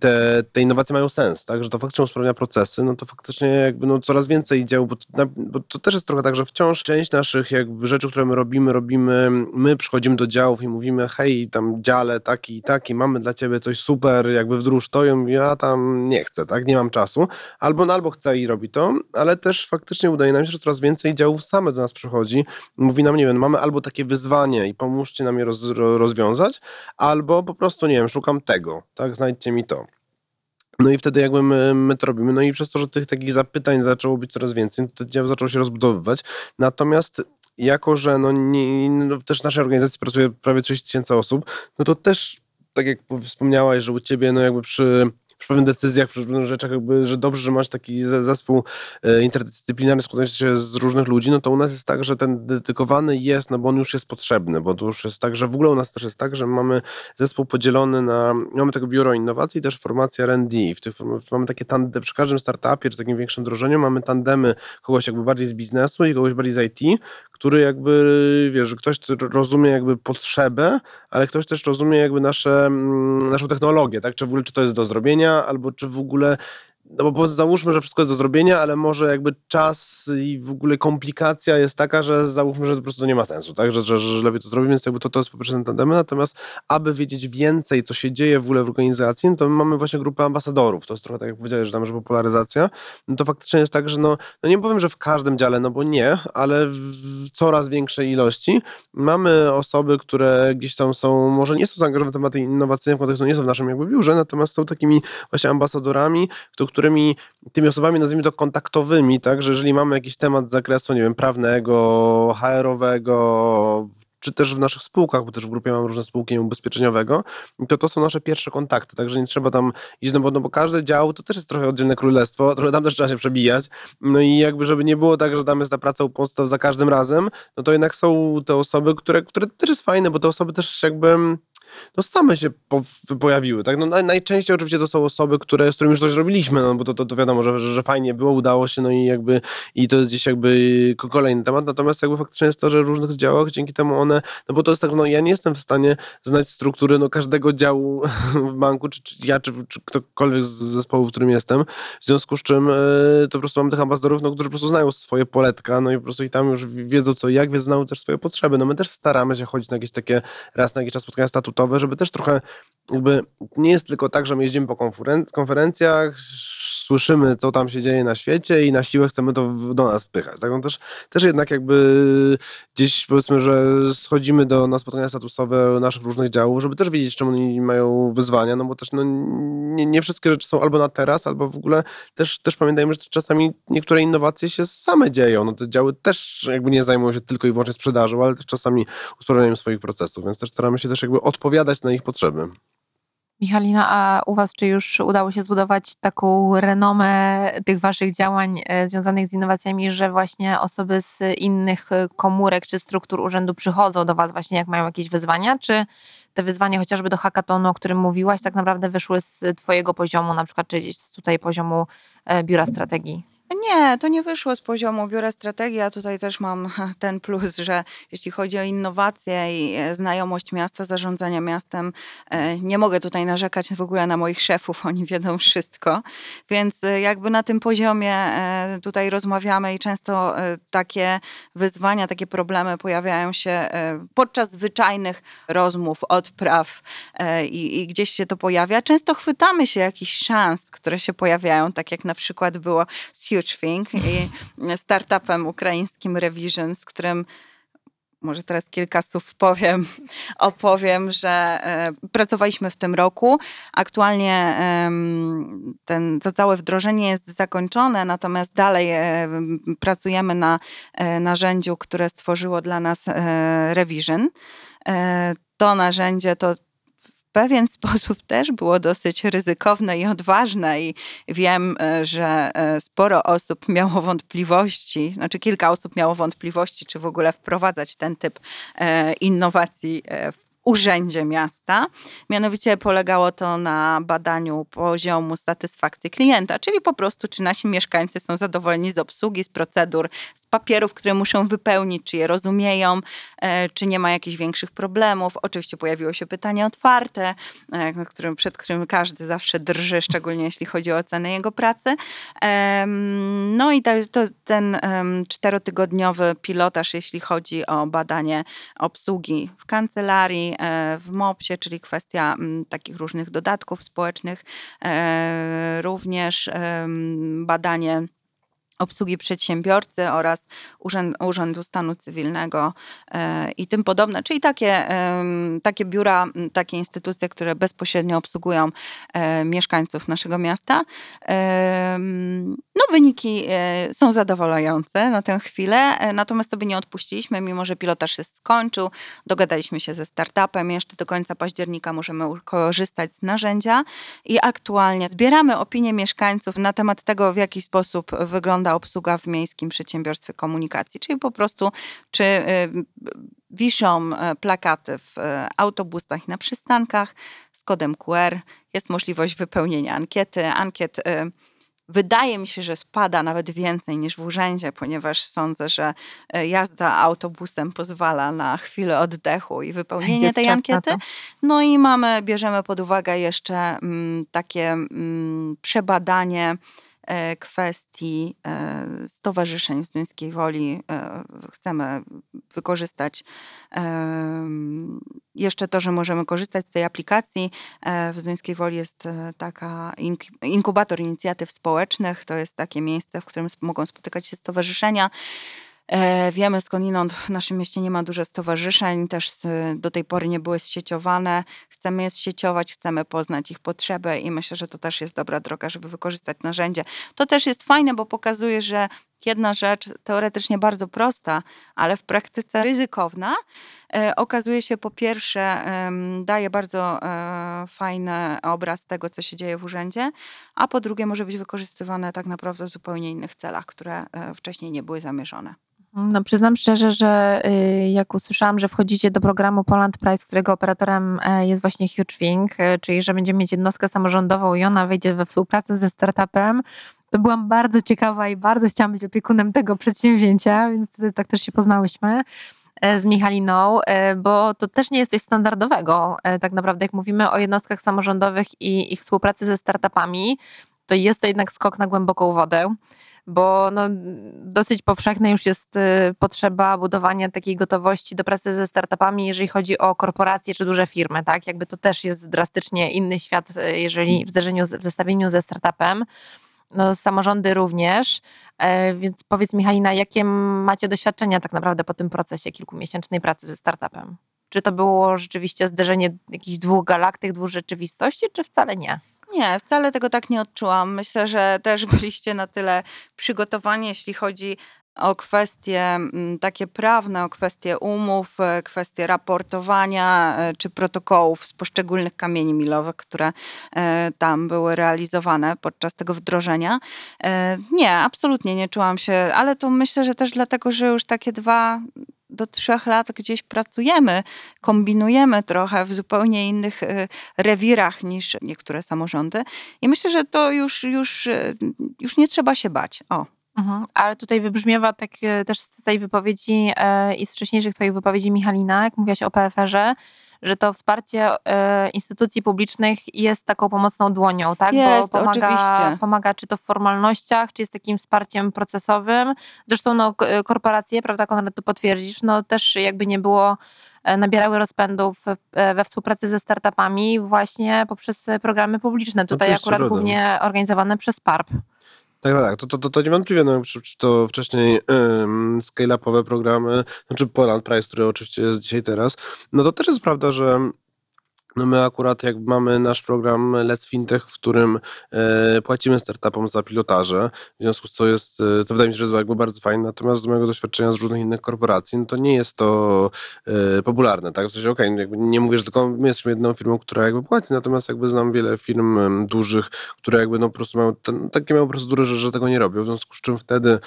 te, te innowacje mają sens, tak, że to faktycznie usprawnia procesy, no to faktycznie jakby no, coraz więcej dział, bo, bo to też jest trochę tak, że wciąż część naszych jakby rzeczy, które my robimy, robimy, my przychodzimy do działów i mówimy, hej, tam dziale taki i taki, mamy dla ciebie coś super, jakby wdróż to, ja, tam nie chcę, tak, nie mam czasu, albo, no, albo chcę i robi to, ale też faktycznie udaje nam się, że coraz więcej działów same do nas przychodzi, mówi nam, nie wiem, mamy albo takie wyzwanie i pomóżcie nam je roz, ro- rozwiązać, albo po prostu, nie wiem, szukam tego, tak, znajdźcie mi to. No i wtedy jakby my, my to robimy. No i przez to, że tych takich zapytań zaczęło być coraz więcej, to dział zaczął się rozbudowywać. Natomiast jako, że no, nie, no też w naszej organizacji pracuje prawie 30 tysięcy osób, no to też, tak jak wspomniałaś, że u ciebie no jakby przy, przy pewnych decyzjach, przy różnych rzeczach, jakby, że dobrze, że masz taki ze- zespół e, interdyscyplinarny składający się z różnych ludzi, no to u nas jest tak, że ten dedykowany jest, no bo on już jest potrzebny, bo to już jest tak, że w ogóle u nas też jest tak, że mamy zespół podzielony na, mamy tego biuro innowacji i też formacja R&D. W tych, mamy takie tandemy, przy każdym startupie, czy takim większym wdrożeniu mamy tandemy kogoś jakby bardziej z biznesu i kogoś bardziej z IT, który jakby, wiesz, że ktoś rozumie jakby potrzebę, ale ktoś też rozumie jakby nasze, mm, naszą technologię, tak? Czy w ogóle, czy to jest do zrobienia, albo czy w ogóle no bo załóżmy, że wszystko jest do zrobienia, ale może jakby czas i w ogóle komplikacja jest taka, że załóżmy, że po prostu nie ma sensu, tak? Że, że, że lepiej to zrobić, więc jakby to, to jest po pierwsze ten tandemy. Natomiast aby wiedzieć więcej, co się dzieje w ogóle w organizacji, no to my mamy właśnie grupę ambasadorów. To jest trochę tak, jak powiedziałeś, że tam, że popularyzacja. No to faktycznie jest tak, że no, no nie powiem, że w każdym dziale, no bo nie, ale w, coraz większej ilości mamy osoby, które gdzieś tam są, może nie są zaangażowane w tematy innowacyjne w kontekście, nie są w naszym jakby biurze, natomiast są takimi właśnie ambasadorami, to, którymi tymi osobami nazwijmy to kontaktowymi, tak, że jeżeli mamy jakiś temat z zakresu, nie wiem, prawnego, HR-owego, czy też w naszych spółkach, bo też w grupie mamy różne spółki ubezpieczeniowego, to to są nasze pierwsze kontakty, także nie trzeba tam iść, no bo, no bo każdy dział to też jest trochę oddzielne królestwo, *laughs* trochę tam też trzeba się przebijać, no i jakby żeby nie było tak, że tam jest ta praca u podstaw za każdym razem, no to jednak są te osoby, które, które też jest fajne, bo te osoby też jakby no same się po, pojawiły, tak? No naj, najczęściej oczywiście to są osoby, które, z którymi już coś zrobiliśmy, no bo to, to, to wiadomo, że, że, fajnie było, udało się, no i jakby i to jest gdzieś jakby ko- kolejny temat, natomiast jakby faktycznie jest to, że w różnych działach dzięki temu one, no bo to jest tak, no ja nie jestem w stanie znać struktury no każdego działu *laughs* w banku, czy, czy ja, czy, czy ktokolwiek z zespołu, w którym jestem, w związku z czym e, to po prostu mam tych ambasadorów, no, którzy po prostu znają swoje poletka, no i po prostu i tam już wiedzą co i jak, więc znają też swoje potrzeby. No my też staramy się chodzić na jakieś takie raz na jakiś czas spotkania statutowe, statusowe, żeby też trochę jakby nie jest tylko tak, że my jeździmy po konferen- konferencjach, słyszymy, co tam się dzieje na świecie i na siłę chcemy to do nas wpychać. Tak? No też, też jednak jakby gdzieś powiedzmy, że schodzimy do, na spotkania statusowe naszych różnych działów, żeby też wiedzieć, czym oni mają wyzwania, no bo też no, nie, nie wszystkie rzeczy są albo na teraz, albo w ogóle też, też pamiętajmy, że czasami niektóre innowacje się same dzieją. No te działy też jakby nie zajmują się tylko i wyłącznie sprzedażą, ale też czasami usprawnianiem swoich procesów, więc też staramy się też jakby odpowiadać na ich potrzeby. Michalina, a u Was czy już udało się zbudować taką renomę tych Waszych działań e, związanych z innowacjami, że właśnie osoby z innych komórek czy struktur urzędu przychodzą do Was właśnie jak mają jakieś wyzwania, czy te wyzwania chociażby do hackathonu, o którym mówiłaś, tak naprawdę wyszły z Twojego poziomu, na przykład czy z tutaj poziomu e, Biura Strategii? Nie, to nie wyszło z poziomu biura strategii, a tutaj też mam *laughs* ten plus, że jeśli chodzi o innowacje i e, znajomość miasta, zarządzania miastem, e, nie mogę tutaj narzekać w ogóle na moich szefów, oni wiedzą wszystko, więc e, jakby na tym poziomie tutaj rozmawiamy i często takie wyzwania, takie problemy pojawiają się podczas zwyczajnych rozmów, odpraw i, i gdzieś się to pojawia. Często chwytamy się jakichś szans, które się pojawiają, tak jak na przykład było z Huge Thing i startupem ukraińskim Revision, z którym może teraz kilka słów powiem, opowiem, że e, pracowaliśmy w tym roku. Aktualnie ten, to całe wdrożenie jest zakończone, natomiast dalej e, pracujemy na e, narzędziu, które stworzyło dla nas Revision. To narzędzie to pewien *laughs* sposób też było dosyć ryzykowne i odważne i wiem, e, że e, sporo osób miało wątpliwości, znaczy kilka osób miało wątpliwości, czy w ogóle wprowadzać ten typ e, innowacji w urzędzie miasta. Mianowicie polegało to na badaniu poziomu satysfakcji klienta, czyli po prostu, czy nasi mieszkańcy są zadowoleni z obsługi, z procedur, z papierów, które muszą wypełnić, czy je rozumieją, e, czy nie ma jakichś większych problemów. Oczywiście pojawiło się pytanie otwarte, e, przed którym każdy zawsze drży, szczególnie jeśli chodzi o ocenę jego pracy. No i to, to ten czterotygodniowy pilotaż, jeśli chodzi o badanie obsługi w kancelarii, e, w MOPS-ie, czyli kwestia m, takich różnych dodatków społecznych, e, również badanie obsługi przedsiębiorcy oraz Urzęd, Urzędu Stanu Cywilnego e, i tym podobne, czyli takie, takie biura, takie instytucje, które bezpośrednio obsługują e, mieszkańców naszego miasta. No, wyniki e, są zadowalające na tę chwilę, natomiast sobie nie odpuściliśmy, mimo że pilotaż się skończył. Dogadaliśmy się ze startupem, jeszcze do końca października możemy korzystać z narzędzia i aktualnie zbieramy opinie mieszkańców na temat tego, w jaki sposób wygląda obsługa w miejskim przedsiębiorstwie komunikacji, czyli po prostu czy y, wiszą e, plakaty w e, autobusach i na przystankach z kodem QR. Jest możliwość wypełnienia ankiety. Ankiet y, Wydaje mi się, że spada nawet więcej niż w urzędzie, ponieważ sądzę, że e, jazda autobusem pozwala na chwilę oddechu i wypełnienie Jest tej ankiety. No i mamy, bierzemy pod uwagę jeszcze mm, takie mm, przebadanie kwestii e, stowarzyszeń z Duńskiej Woli. E, Chcemy wykorzystać jeszcze to, że możemy korzystać z tej aplikacji. E, W Zduńskiej Woli jest e, taka ink- inkubator inicjatyw społecznych. To jest takie miejsce, w którym mogą spotykać się stowarzyszenia. E, Wiemy skądinąd w naszym mieście nie ma dużo stowarzyszeń, też e, do tej pory nie były zsieciowane. Chcemy je zsieciować, chcemy poznać ich potrzeby i myślę, że to też jest dobra droga, żeby wykorzystać narzędzie. To też jest fajne, bo pokazuje, że jedna rzecz teoretycznie bardzo prosta, ale w praktyce ryzykowna, e, okazuje się po pierwsze daje bardzo fajny obraz tego, co się dzieje w urzędzie, a po drugie może być wykorzystywane tak naprawdę w zupełnie innych celach, które wcześniej nie były zamierzone. No przyznam szczerze, że y, jak usłyszałam, że wchodzicie do programu Poland Price, którego operatorem e, jest właśnie Huge Thing, e, czyli że będziemy mieć jednostkę samorządową i ona wejdzie we współpracę ze startupem, to byłam bardzo ciekawa i bardzo chciałam być opiekunem tego przedsięwzięcia, więc wtedy tak też się poznałyśmy e, z Michaliną, bo to też nie jest coś standardowego. Tak naprawdę jak mówimy o jednostkach samorządowych i ich współpracy ze startupami, to jest to jednak skok na głęboką wodę. Bo no, dosyć powszechna już jest y, potrzeba budowania takiej gotowości do pracy ze startupami, jeżeli chodzi o korporacje czy duże firmy, tak? Jakby to też jest drastycznie inny świat, y, jeżeli w zderzeniu, w zestawieniu ze startupem. No, samorządy również. E, Więc powiedz Michalina, jakie macie doświadczenia tak naprawdę po tym procesie kilkumiesięcznej pracy ze startupem? Czy to było rzeczywiście zderzenie jakichś dwóch galaktyk, dwóch rzeczywistości, czy wcale nie? Nie, wcale tego tak nie odczułam. Myślę, że też byliście na tyle przygotowani, jeśli chodzi o kwestie mm, takie prawne, o kwestie umów, e, kwestie raportowania e, czy protokołów z poszczególnych kamieni milowych, które e, tam były realizowane podczas tego wdrożenia. Nie, absolutnie nie czułam się, ale to myślę, że też dlatego, że już takie dwa do trzech lat gdzieś pracujemy, kombinujemy trochę w zupełnie innych e, rewirach niż niektóre samorządy. I myślę, że to już, już, e, już nie trzeba się bać. O. Mhm. Ale tutaj wybrzmiewa tak e, też z tej wypowiedzi i z wcześniejszych twoich wypowiedzi Michalina, jak mówiłaś o PFR-ze, że to wsparcie e, instytucji publicznych jest taką pomocną dłonią, tak? Jest, Bo pomaga, oczywiście. pomaga czy to w formalnościach, czy jest takim wsparciem procesowym. Zresztą no, korporacje, prawda Konrad, to potwierdzisz, no też jakby nie było e, nabierały rozpędu w, e, we współpracy ze startupami właśnie poprzez e, programy publiczne. Tutaj akurat prawda. głównie organizowane przez PARP. Tak, tak, tak. To, to, to, to niewątpliwie, no, czy, czy to wcześniej um, scale-upowe programy, znaczy Poland Price, który oczywiście jest dzisiaj teraz, no to też jest prawda, że no my akurat jak mamy nasz program Let's Fintech, w którym e, płacimy startupom za pilotaże, w związku z co jest, e, to wydaje mi się, że jest jakby bardzo fajne, natomiast z mojego doświadczenia z różnych innych korporacji, no to nie jest to e, popularne, tak? W sensie, okej, jakby nie mówię, że tylko my jesteśmy jedną firmą, która jakby płaci, natomiast jakby znam wiele firm dużych, które jakby no po prostu mają ten, takie mają procedury, że, że tego nie robią, w związku z czym wtedy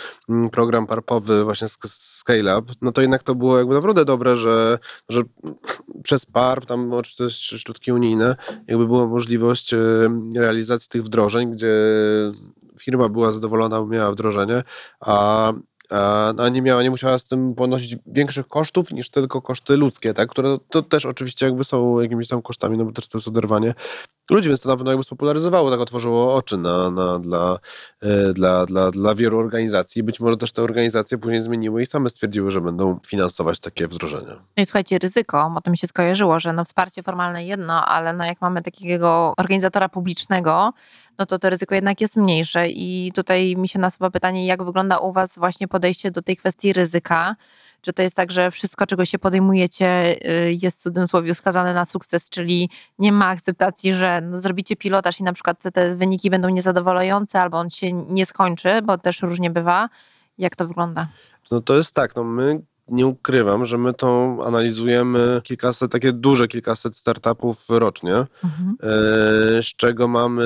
program parpowy, właśnie Scale Up, no to jednak to było jakby naprawdę dobre, że, że przez PARP, tam oczywiście środki unijne, jakby była możliwość e, realizacji tych wdrożeń, gdzie firma była zadowolona, miała wdrożenie, a a a nie miała, nie musiała z tym ponosić większych kosztów niż tylko koszty ludzkie, tak? które to też oczywiście jakby są jakimiś tam kosztami, no bo też to jest oderwanie ludzi, więc to na pewno jakby spopularyzowało, tak otworzyło oczy na, na, dla, e, dla, dla, dla wielu organizacji. Być może też te organizacje później zmieniły i same stwierdziły, że będą finansować takie wdrożenia. No i słuchajcie, ryzyko, bo to mi się skojarzyło, że no wsparcie formalne jedno, ale no jak mamy takiego organizatora publicznego, no to to ryzyko jednak jest mniejsze. I tutaj mi się nasuwa pytanie, jak wygląda u Was właśnie podejście do tej kwestii ryzyka? Czy to jest tak, że wszystko, czego się podejmujecie, y, jest w cudzysłowie skazane na sukces, czyli nie ma akceptacji, że no, zrobicie pilotaż i na przykład te- wyniki będą niezadowalające albo on się nie skończy, bo też różnie bywa. Jak to wygląda? No to jest tak, no my nie ukrywam, że my to analizujemy kilkaset, takie duże kilkaset startupów rocznie, e, z czego mamy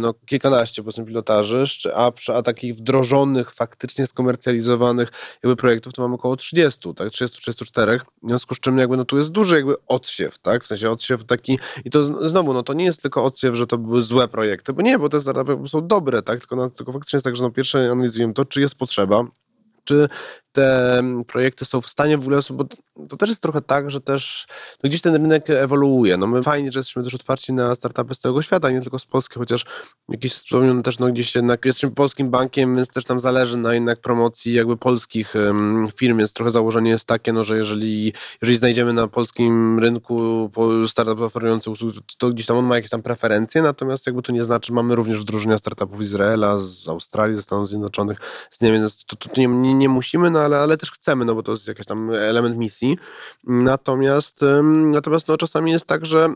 no, kilkanaście powiedzmy pilotaży, a, a takich wdrożonych, faktycznie skomercjalizowanych jakby projektów to mamy około 30, tak, 30-34, w związku z czym jakby no tu jest duży jakby odsiew, tak, w sensie odsiew taki i to znowu, no to nie jest tylko odsiew, że to były złe projekty, bo nie, bo te startupy są dobre, tak, tylko, no, tylko faktycznie jest tak, że no pierwsze analizujemy to, czy jest potrzeba, czy te mm, projekty są w stanie w ogóle, bo to, też jest trochę tak, że też no gdzieś ten rynek ewoluuje. No my fajnie, że jesteśmy też otwarci na startupy z całego świata, nie tylko z Polski, chociaż jakiś wspomniany też, no gdzieś jednak jesteśmy polskim bankiem, więc też nam zależy na jednak promocji jakby polskich firm, więc trochę założenie jest takie, no że jeżeli, jeżeli znajdziemy na polskim rynku startup oferujący usługi, to, gdzieś tam on ma jakieś tam preferencje, natomiast jakby to nie znaczy, mamy również wdrożenia startupów z Izraela, z Australii, ze Stanów Zjednoczonych, z Niemiec, to, to, to nie, nie, musimy, no ale, ale też chcemy, no bo to jest jakiś tam element misji. Natomiast, natomiast no, czasami jest tak, że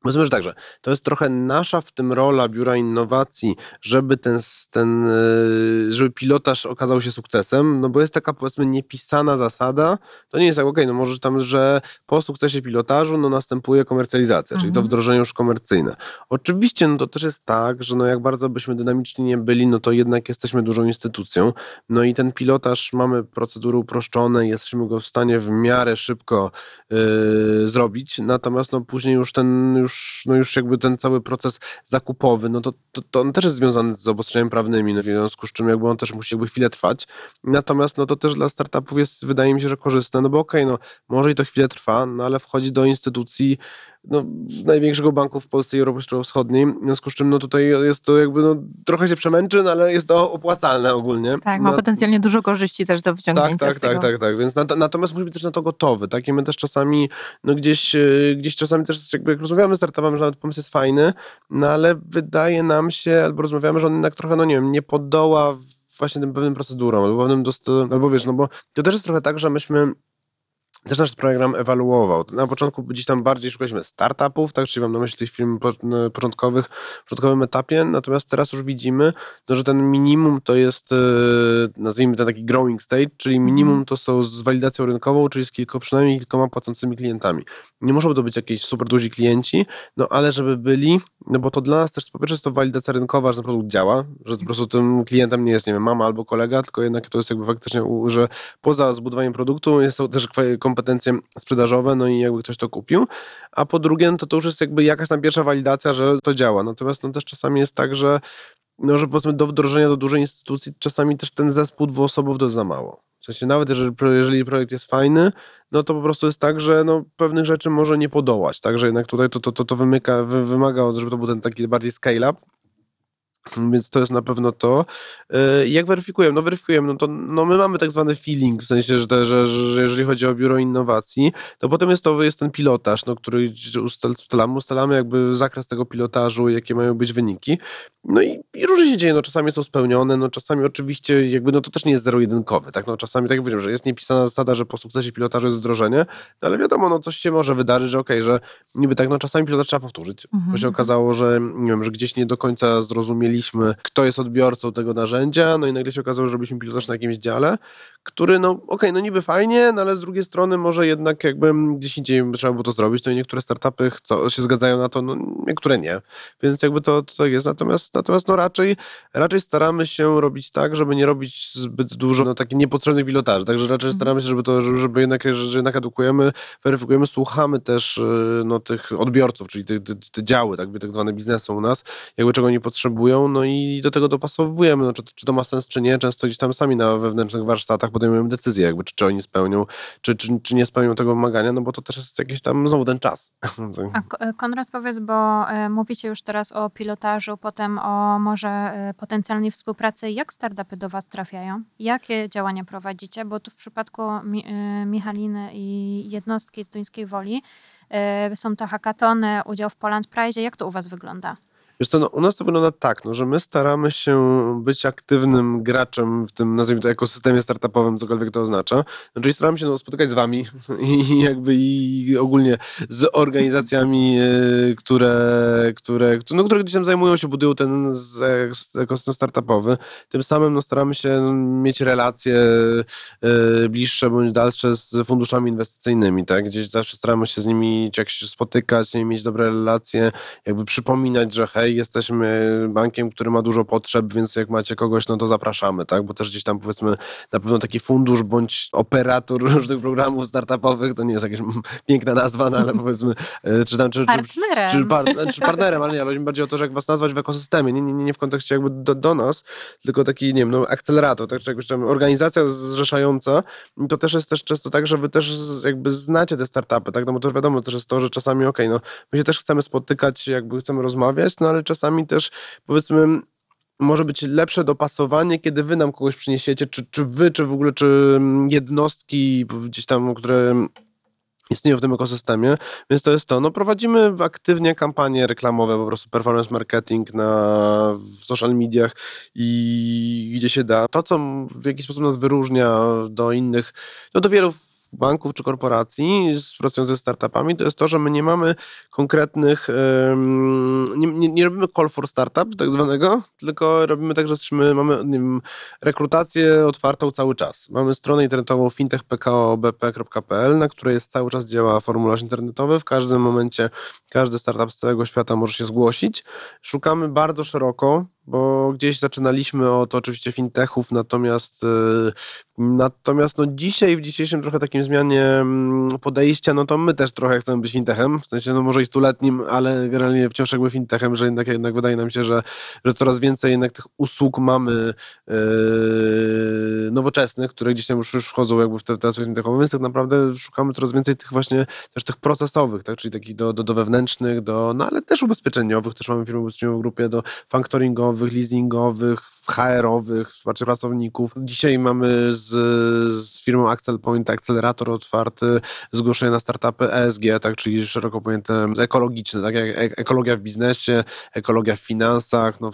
Powiedzmy, że także, to jest trochę nasza w tym rola Biura Innowacji, żeby ten, ten, y, żeby pilotaż okazał się sukcesem, no bo jest taka powiedzmy niepisana zasada, to nie jest tak, okej, no może tam, że po sukcesie pilotażu no następuje komercjalizacja, czyli to Mhm. wdrożenie już komercyjne. Oczywiście, no to też jest tak, że no jak bardzo byśmy dynamiczni nie byli, no to jednak jesteśmy dużą instytucją, no i ten pilotaż mamy procedury uproszczone, jesteśmy go w stanie w miarę szybko yy, zrobić, natomiast no później już ten, już, no już jakby ten cały proces zakupowy, no to, to, to on też jest związany z obostrzeniami prawnymi, no w związku z czym jakby on też musi jakby chwilę trwać, natomiast no to też dla startupów jest, wydaje mi się, że korzystne, no bo okej, no może i to chwilę trwa, no ale wchodzi do instytucji, no, największego banku w Polsce i Europie Środkowo-Wschodniej. W związku z czym no, tutaj jest to jakby, no, trochę się przemęczy, no, ale jest to opłacalne ogólnie. Tak, ma Na- potencjalnie dużo korzyści też do tak, wyciągnięcia tak, z tak, tego. tak, tak. Więc nat- natomiast musi być też na to gotowy. Tak? I my też czasami, no gdzieś, e, gdzieś czasami też jakby jak rozmawiamy z startupami, że nawet pomysł jest fajny, no ale wydaje nam się, albo rozmawiamy, że on jednak trochę, no nie wiem, nie podoła właśnie tym pewnym procedurom, albo pewnym dost... albo wiesz, no bo to też jest trochę tak, że myśmy też nasz program ewaluował. Na początku gdzieś tam bardziej szukaliśmy startupów, tak, czyli mam na myśli tych firm po- początkowych, w początkowym etapie, natomiast teraz już widzimy, no, że ten minimum to jest, e, nazwijmy to taki growing stage, czyli minimum to są z walidacją rynkową, czyli z kilko, przynajmniej kilkoma płacącymi klientami. Nie muszą to być jakieś super duzi klienci, no ale żeby byli, no bo to dla nas też po pierwsze jest to walidacja rynkowa, że ten produkt działa, że po prostu tym klientem nie jest, nie wiem, mama albo kolega, tylko jednak to jest jakby faktycznie, że poza zbudowaniem produktu jest- też kwa- kompetencje sprzedażowe, no i jakby ktoś to kupił, a po drugie, no to to już jest jakby jakaś tam pierwsza walidacja, że to działa. Natomiast no też czasami jest tak, że no, że powiedzmy do wdrożenia do dużej instytucji czasami też ten zespół dwuosobowy to za mało. W sensie nawet jeżeli, jeżeli projekt jest fajny, no to po prostu jest tak, że no, pewnych rzeczy może nie podołać, także jednak tutaj to, to, to, to wymyka, wy, wymaga, żeby to był ten taki bardziej scale-up, więc to jest na pewno to. Yy, Jak weryfikujemy? No weryfikujemy, no to no my mamy tak zwany feeling, w sensie, że, te, że, że jeżeli chodzi o biuro innowacji, to potem jest to jest ten pilotaż, no, który ustal- ustalamy, ustalamy jakby zakres tego pilotażu, jakie mają być wyniki. No i, i różnie się dzieje, no czasami są spełnione, no czasami oczywiście jakby, no to też nie jest zero-jedynkowe, tak, no czasami tak jak powiedziałem, że jest niepisana zasada, że po sukcesie pilotażu jest wdrożenie, no ale wiadomo, no coś się może wydarzyć, że okej, że niby tak, no czasami pilotaż trzeba powtórzyć, bo się okazało, że nie wiem, że gdzieś nie do końca zrozumieliśmy, kto jest odbiorcą tego narzędzia, no i nagle się okazało, że robiliśmy pilotaż na jakimś dziale, który, no okej, no niby fajnie, no ale z drugiej strony może jednak jakby gdzieś indziej trzeba było to zrobić, no i niektóre startupy chcą, się zgadzają na to, no niektóre nie, więc jakby to, to jest, natomiast, natomiast no raczej, raczej staramy się robić tak, żeby nie robić zbyt dużo no, takich niepotrzebnych pilotaży, także raczej staramy się, żeby to, żeby- jednak, że jednak edukujemy, weryfikujemy, słuchamy też y, no, tych odbiorców, czyli te, te, te działy, tak, tak zwane biznesu u nas, jakby czego oni potrzebują, no i do tego dopasowujemy, no, czy, czy to ma sens, czy nie, często gdzieś tam sami na wewnętrznych warsztatach podejmujemy decyzję, jakby, czy, czy oni spełnią, czy, czy, czy nie spełnią tego wymagania, no bo to też jest jakiś tam znowu ten czas. *laughs* A Ko- e, Konrad, powiedz, bo e, mówicie już teraz o pilotażu, potem o może e, potencjalnej współpracy. Jak startupy do Was trafiają? Jakie działania prowadzicie? Bo tu w przypadku Mi- Michaliny i jednostki z Duńskiej Woli są to hackatony, udział w Poland Prize. Jak to u Was wygląda? Wiesz co, no, u nas to wygląda tak, no, że my staramy się być aktywnym graczem w tym, nazwijmy to, ekosystemie startupowym, cokolwiek to oznacza. No, czyli staramy się no, spotykać z wami *laughs* i jakby i ogólnie z organizacjami, e, które, które, no, które gdzieś tam zajmują się, budują ten ekosystem startupowy. Tym samym no, staramy się mieć relacje e, bliższe bądź dalsze z funduszami inwestycyjnymi, tak? Gdzieś zawsze staramy się z nimi jak się spotykać, z nimi mieć dobre relacje, jakby przypominać, że hej, jesteśmy bankiem, który ma dużo potrzeb, więc jak macie kogoś, no to zapraszamy, tak? Bo też gdzieś tam powiedzmy na pewno taki fundusz bądź operator *laughs* różnych programów startupowych, to nie jest jakaś piękna nazwa, no ale powiedzmy, e, czy tam, czy, Partnerem. czy, par, czy partnerem, ale nie, ale chodzi o to, że jak was nazwać w ekosystemie, nie, nie, nie w kontekście jakby do, do nas, tylko taki, nie wiem, no akcelerator, tak, czy jakoś tam organizacja zrzeszająca, to też jest też często tak, że wy też jakby znacie te startupy, tak, no bo to wiadomo też jest to, że czasami, okej, no my się też chcemy spotykać, jakby chcemy rozmawiać, no ale czasami też powiedzmy może być lepsze dopasowanie, kiedy wy nam kogoś przyniesiecie, czy, czy wy, czy w ogóle, czy mm, jednostki gdzieś tam, które istnieją w tym ekosystemie, więc to jest to. No, prowadzimy aktywnie kampanie reklamowe, po prostu performance marketing na w social mediach i gdzie się da. To, co w jakiś sposób nas wyróżnia do innych, no do wielu banków czy korporacji pracujących ze startupami, to jest to, że my nie mamy konkretnych, nie, nie, nie robimy call for startup tak zwanego, tylko robimy tak, że jesteśmy, mamy wiem, rekrutację otwartą cały czas. Mamy stronę internetową fintechpkobp.pl, na której jest cały czas działa formularz internetowy. W każdym momencie każdy startup z całego świata może się zgłosić. Szukamy bardzo szeroko, bo gdzieś zaczynaliśmy od oczywiście fintechów, natomiast y, natomiast no dzisiaj, w dzisiejszym trochę takim zmianie mm, podejścia, no to my też trochę chcemy być fintechem, w sensie no może i stuletnim, ale generalnie wciąż jakby fintechem, że jednak, jednak wydaje nam się, że, że coraz więcej jednak tych usług mamy yy, nowoczesnych, które gdzieś tam już, już wchodzą jakby w te, te aspekty fintechowe, więc tak naprawdę szukamy coraz więcej tych właśnie też tych procesowych, tak, czyli takich do, do, do wewnętrznych, do, no ale też ubezpieczeniowych, też mamy firmy ubezpieczeniowe w grupie, do factoringowych, leasingowych, HR-owych, wsparcie pracowników. Dzisiaj mamy z, z firmą Axel Point akcelerator otwarty, zgłoszenie na startupy ESG, tak, czyli szeroko pojęte ekologiczne, tak jak ekologia w biznesie, ekologia w finansach, no,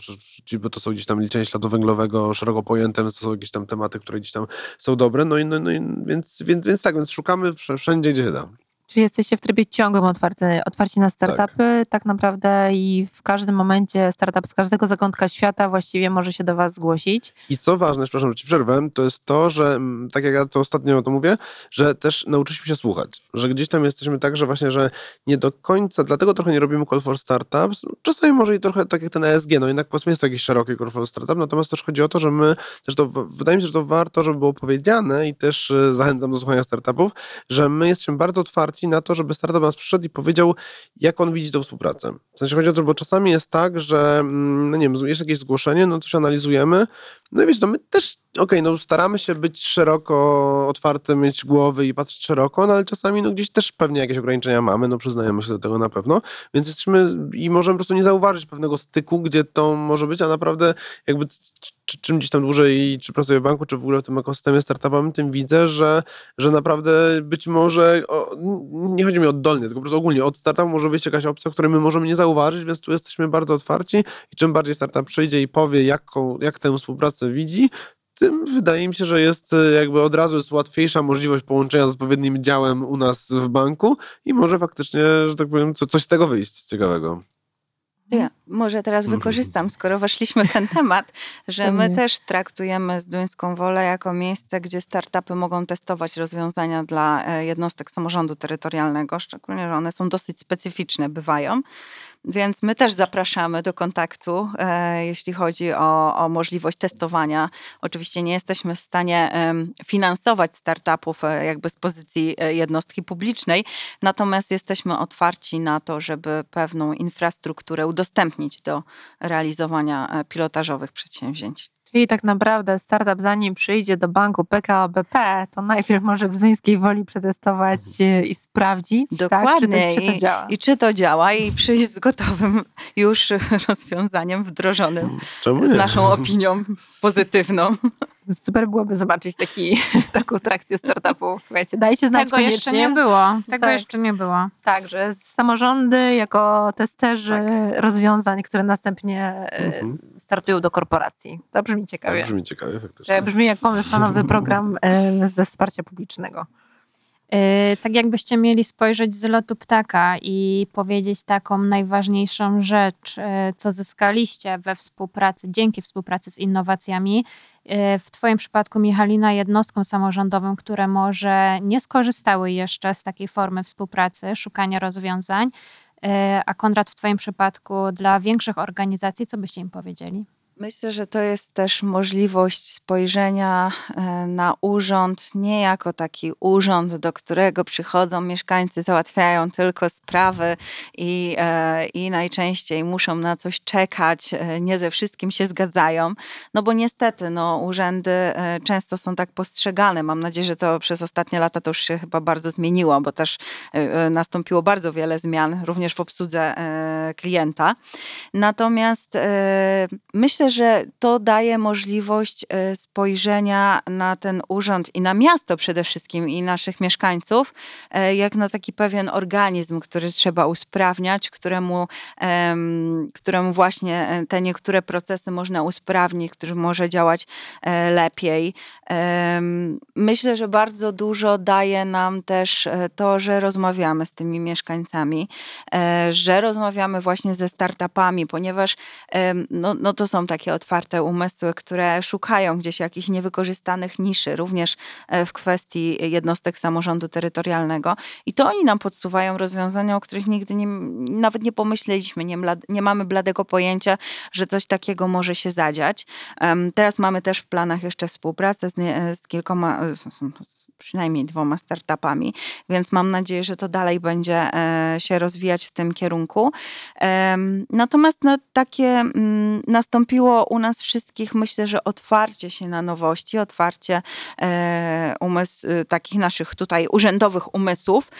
bo to są gdzieś tam liczenie śladu węglowego szeroko pojęte, to są jakieś tam tematy, które gdzieś tam są dobre, no i, no, no i więc, więc, więc tak, więc szukamy wszędzie, gdzie się da. Czyli jesteście w trybie ciągłym otwarty, otwarci na startupy tak. tak. naprawdę i w każdym momencie startup z każdego zakątka świata właściwie może się do was zgłosić. I co ważne, przepraszam, że ci przerwę, to jest to, że mm, tak jak ja to ostatnio to mówię, że też nauczyliśmy się słuchać, że gdzieś tam jesteśmy tak, że właśnie, że nie do końca, dlatego trochę nie robimy call for startups, czasami może i trochę tak jak ten ESG, no jednak powiedzmy jest to jakiś szeroki call for startup, natomiast też chodzi o to, że my, też to, wydaje mi się, że to warto, żeby było powiedziane i też e, zachęcam do słuchania startupów, że my jesteśmy bardzo otwarci na to, żeby startup nas przyszedł i powiedział, jak on widzi tę współpracę. W sensie chodzi o to, bo czasami jest tak, że mm, no nie wiem, jest jakieś zgłoszenie, no to się analizujemy, no i wiesz, no my też, okej, okay, no staramy się być szeroko otwarte, mieć głowy i patrzeć szeroko, no ale czasami no gdzieś też pewnie jakieś ograniczenia mamy, no przyznajemy się do tego na pewno, więc jesteśmy i możemy po prostu nie zauważyć pewnego styku, gdzie to może być, a naprawdę jakby czy, czym gdzieś tam dłużej, czy pracuję w banku, czy w ogóle w tym ekosystemie startupowym, tym widzę, że, że naprawdę być może, o, nie chodzi mi oddolnie, tylko po prostu ogólnie od startupu może wyjść jakaś opcja, której my możemy nie zauważyć, więc tu jesteśmy bardzo otwarci i czym bardziej startup przyjdzie i powie, jaką, jak tę współpracę widzi, tym wydaje mi się, że jest e, jakby od razu jest łatwiejsza możliwość połączenia z odpowiednim działem u nas w banku i może faktycznie, że tak powiem, co, coś z tego wyjść ciekawego. Ja może teraz mhm. wykorzystam, skoro weszliśmy w ten temat, że my też traktujemy Zduńską Wolę jako miejsce, gdzie startupy mogą testować rozwiązania dla e, jednostek samorządu terytorialnego, szczególnie, że one są dosyć specyficzne, bywają. Więc my też zapraszamy do kontaktu, e, jeśli chodzi o, o, możliwość testowania. Oczywiście nie jesteśmy w stanie finansować startupów e, jakby z pozycji e, jednostki publicznej, natomiast jesteśmy otwarci na to, żeby pewną infrastrukturę udostępnić do realizowania pilotażowych przedsięwzięć. Czyli tak naprawdę startup zanim przyjdzie do banku PKO BP, to najpierw może w Zuńskiej Woli przetestować e, i sprawdzić, Dokładnie. Tak? Czy, to, czy to działa. I, I, czy to działa i przyjść z gotowym już *laughs* rozwiązaniem wdrożonym Czemu z naszą opinią pozytywną. Super byłoby zobaczyć taki, *laughs* taką trakcję startupu. Słuchajcie, dajcie znać Tego koniecznie. jeszcze nie było. Tego tak. jeszcze nie było. Tak, że samorządy jako testerzy tak. rozwiązań, które następnie e, mhm. Startują do korporacji. To brzmi ciekawie. Tak, brzmi ciekawie, faktycznie. To brzmi jak pomysł na nowy program *laughs* e, ze wsparcia publicznego. E, tak jakbyście mieli spojrzeć z lotu ptaka i powiedzieć taką najważniejszą rzecz, co zyskaliście we współpracy, dzięki współpracy z innowacjami, E, w Twoim przypadku, Michalina, jednostką samorządową, które może nie skorzystały jeszcze z takiej formy współpracy, szukania rozwiązań, e, a Konrad, w Twoim przypadku, dla większych organizacji, co byście im powiedzieli? Myślę, że to jest też możliwość spojrzenia e, na urząd nie jako taki urząd, do którego przychodzą mieszkańcy, załatwiają tylko sprawy i, e, i najczęściej muszą na coś czekać, e, nie ze wszystkim się zgadzają. No bo niestety no, urzędy często są tak postrzegane. Mam nadzieję, że to przez ostatnie lata to już się chyba bardzo zmieniło, bo też nastąpiło bardzo wiele zmian również w obsłudze klienta. Natomiast myślę, że to daje możliwość e, spojrzenia na ten urząd i na miasto przede wszystkim i naszych mieszkańców, e, jak na taki pewien organizm, który trzeba usprawniać, któremu, któremu właśnie e, te niektóre procesy można usprawnić, który może działać lepiej. Myślę, że bardzo dużo daje nam też to, że rozmawiamy z tymi mieszkańcami, że rozmawiamy właśnie ze startupami, ponieważ no, no to są takie otwarte umysły, które szukają gdzieś jakichś niewykorzystanych niszy, również e, w kwestii jednostek samorządu terytorialnego. I to oni nam podsuwają rozwiązania, o których nigdy nie, nawet nie pomyśleliśmy, nie, nie mamy bladego pojęcia, że coś takiego może się zadziać. Teraz mamy też w planach jeszcze współpracę z, nie, z kilkoma, e, z przynajmniej dwoma startupami, więc mam nadzieję, że to dalej będzie e, się rozwijać w tym kierunku. Natomiast no, takie mm, nastąpiło u nas wszystkich, myślę, że otwarcie się na nowości, otwarcie e, umysł, y, takich naszych tutaj urzędowych umysłów.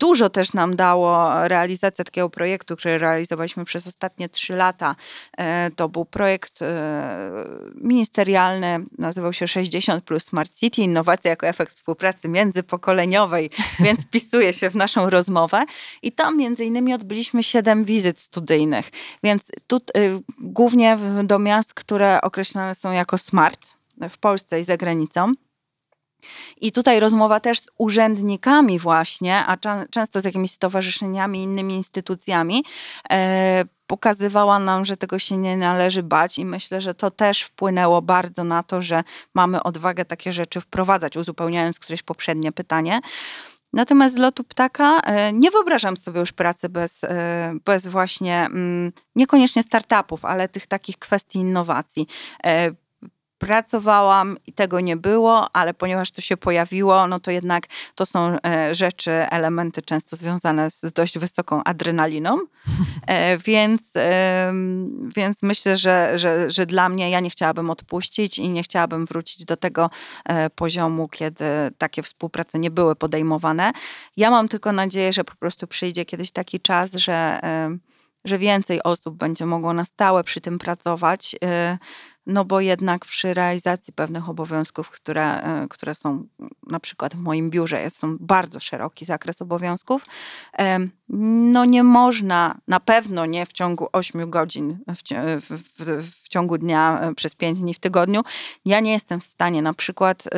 Dużo też nam dało realizacja takiego projektu, który realizowaliśmy przez ostatnie trzy lata. E, To był projekt e, ministerialny, nazywał się 60 plus Smart City, innowacja jako efekt współpracy międzypokoleniowej, *laughs* więc wpisuje się w naszą rozmowę. I tam między innymi odbyliśmy siedem wizyt studyjnych, więc tu y, głównie do miast, które określane są jako smart w Polsce i za granicą. I tutaj rozmowa też z urzędnikami właśnie, a często z jakimiś stowarzyszeniami, innymi instytucjami, e, pokazywała nam, że tego się nie należy bać i myślę, że to też wpłynęło bardzo na to, że mamy odwagę takie rzeczy wprowadzać, uzupełniając któreś poprzednie pytanie. Natomiast z lotu ptaka e, nie wyobrażam sobie już pracy bez, e, bez właśnie mm, niekoniecznie startupów, ale tych takich kwestii innowacji. Pracowałam i tego nie było, ale ponieważ to się pojawiło, no to jednak to są e, rzeczy, elementy często związane z dość wysoką adrenaliną. *laughs* E, więc, więc myślę, że, że, że dla mnie ja nie chciałabym odpuścić i nie chciałabym wrócić do tego e, poziomu, kiedy takie współprace nie były podejmowane. Ja mam tylko nadzieję, że po prostu przyjdzie kiedyś taki czas, że, że więcej osób będzie mogło na stałe przy tym pracować. e, No bo jednak przy realizacji pewnych obowiązków, które, e, które są na przykład w moim biurze, jest to bardzo szeroki zakres obowiązków, no nie można, na pewno nie w ciągu 8 godzin w, w, w, w ciągu dnia e, przez 5 dni w tygodniu. Ja nie jestem w stanie na przykład y,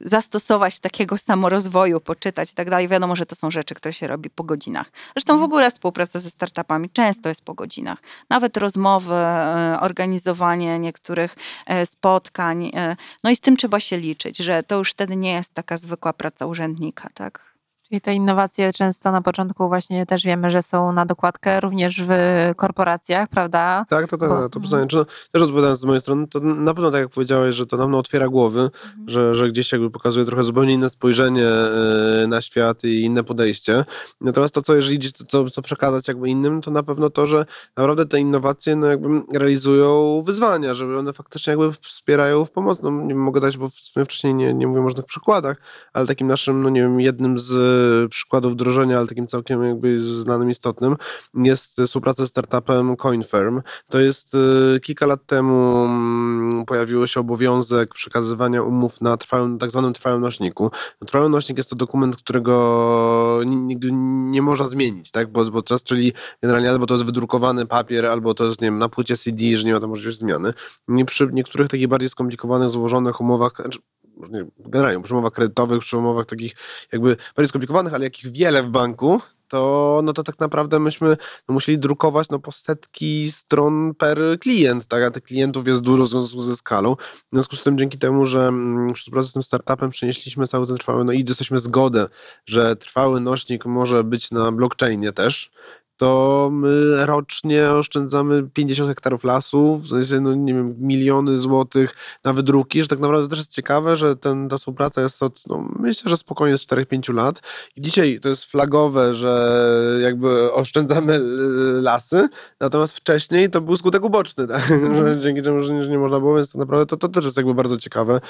zastosować takiego samorozwoju, poczytać i tak dalej. Wiadomo, że to są rzeczy, które się robi po godzinach. Zresztą w ogóle współpraca ze startupami często jest po godzinach. Nawet rozmowy, e, organizowanie niektórych e, spotkań. e, No i z tym trzeba się liczyć, że to już wtedy nie jest taka zwykła praca urzędnika, tak? Czyli te innowacje często na początku właśnie też wiemy, że są na dokładkę również w korporacjach, prawda? Tak, to, to, Bo- to pytanie. Czy, też odpowiadając z mojej strony, to na pewno tak jak powiedziałeś, że to nam otwiera głowy, że, że gdzieś jakby pokazuje trochę zupełnie inne spojrzenie e, na świat i inne podejście. Natomiast to, co jeżeli gdzieś co, co, przekazać jakby innym, to na pewno to, że naprawdę te innowacje no jakby realizują wyzwania, że one faktycznie jakby wspierają w pomoc. No, nie mogę dać, bo wcześniej nie, nie mówię o różnych przykładach, ale takim naszym, no nie wiem, jednym z przykładów wdrożenia, ale takim całkiem jakby znanym, istotnym, jest współpraca z startupem CoinFirm. To jest e, kilka lat temu mm, pojawił się obowiązek przekazywania umów na trwałym, tak zwanym trwałym nośniku. No, trwały nośnik jest to dokument, którego ni- nigdy nie można zmienić, tak? Bo, bo czas, czyli generalnie albo to jest wydrukowany papier, albo to jest, nie wiem, na płycie CD, że nie ma tam możliwości zmiany. Nie przy niektórych takich bardziej skomplikowanych, złożonych umowach, znaczy, może nie, generalnie przy umowach kredytowych, przy umowach takich jakby bardziej skomplikowanych, ale jakich wiele w banku, to, no to tak naprawdę myśmy no, musieli drukować no, po setki stron per klient, tak? a tych klientów jest dużo w związku ze skalą. W związku z tym dzięki temu, że mm, przy współpracy z tym startupem przenieśliśmy cały ten trwały, no i dostaliśmy zgodę, że trwały nośnik może być na blockchainie też, to my rocznie oszczędzamy 50 hektarów lasu, w sensie, no nie wiem, miliony złotych na wydruki, że tak naprawdę też jest ciekawe, że ten, ta współpraca jest od, no myślę, że spokojnie z 4-5 lat. I dzisiaj to jest flagowe, że jakby oszczędzamy y, lasy, natomiast wcześniej to był skutek uboczny, tak? *laughs* że dzięki czemu że nie, nie można było, więc tak naprawdę to, to też jest jakby bardzo ciekawe,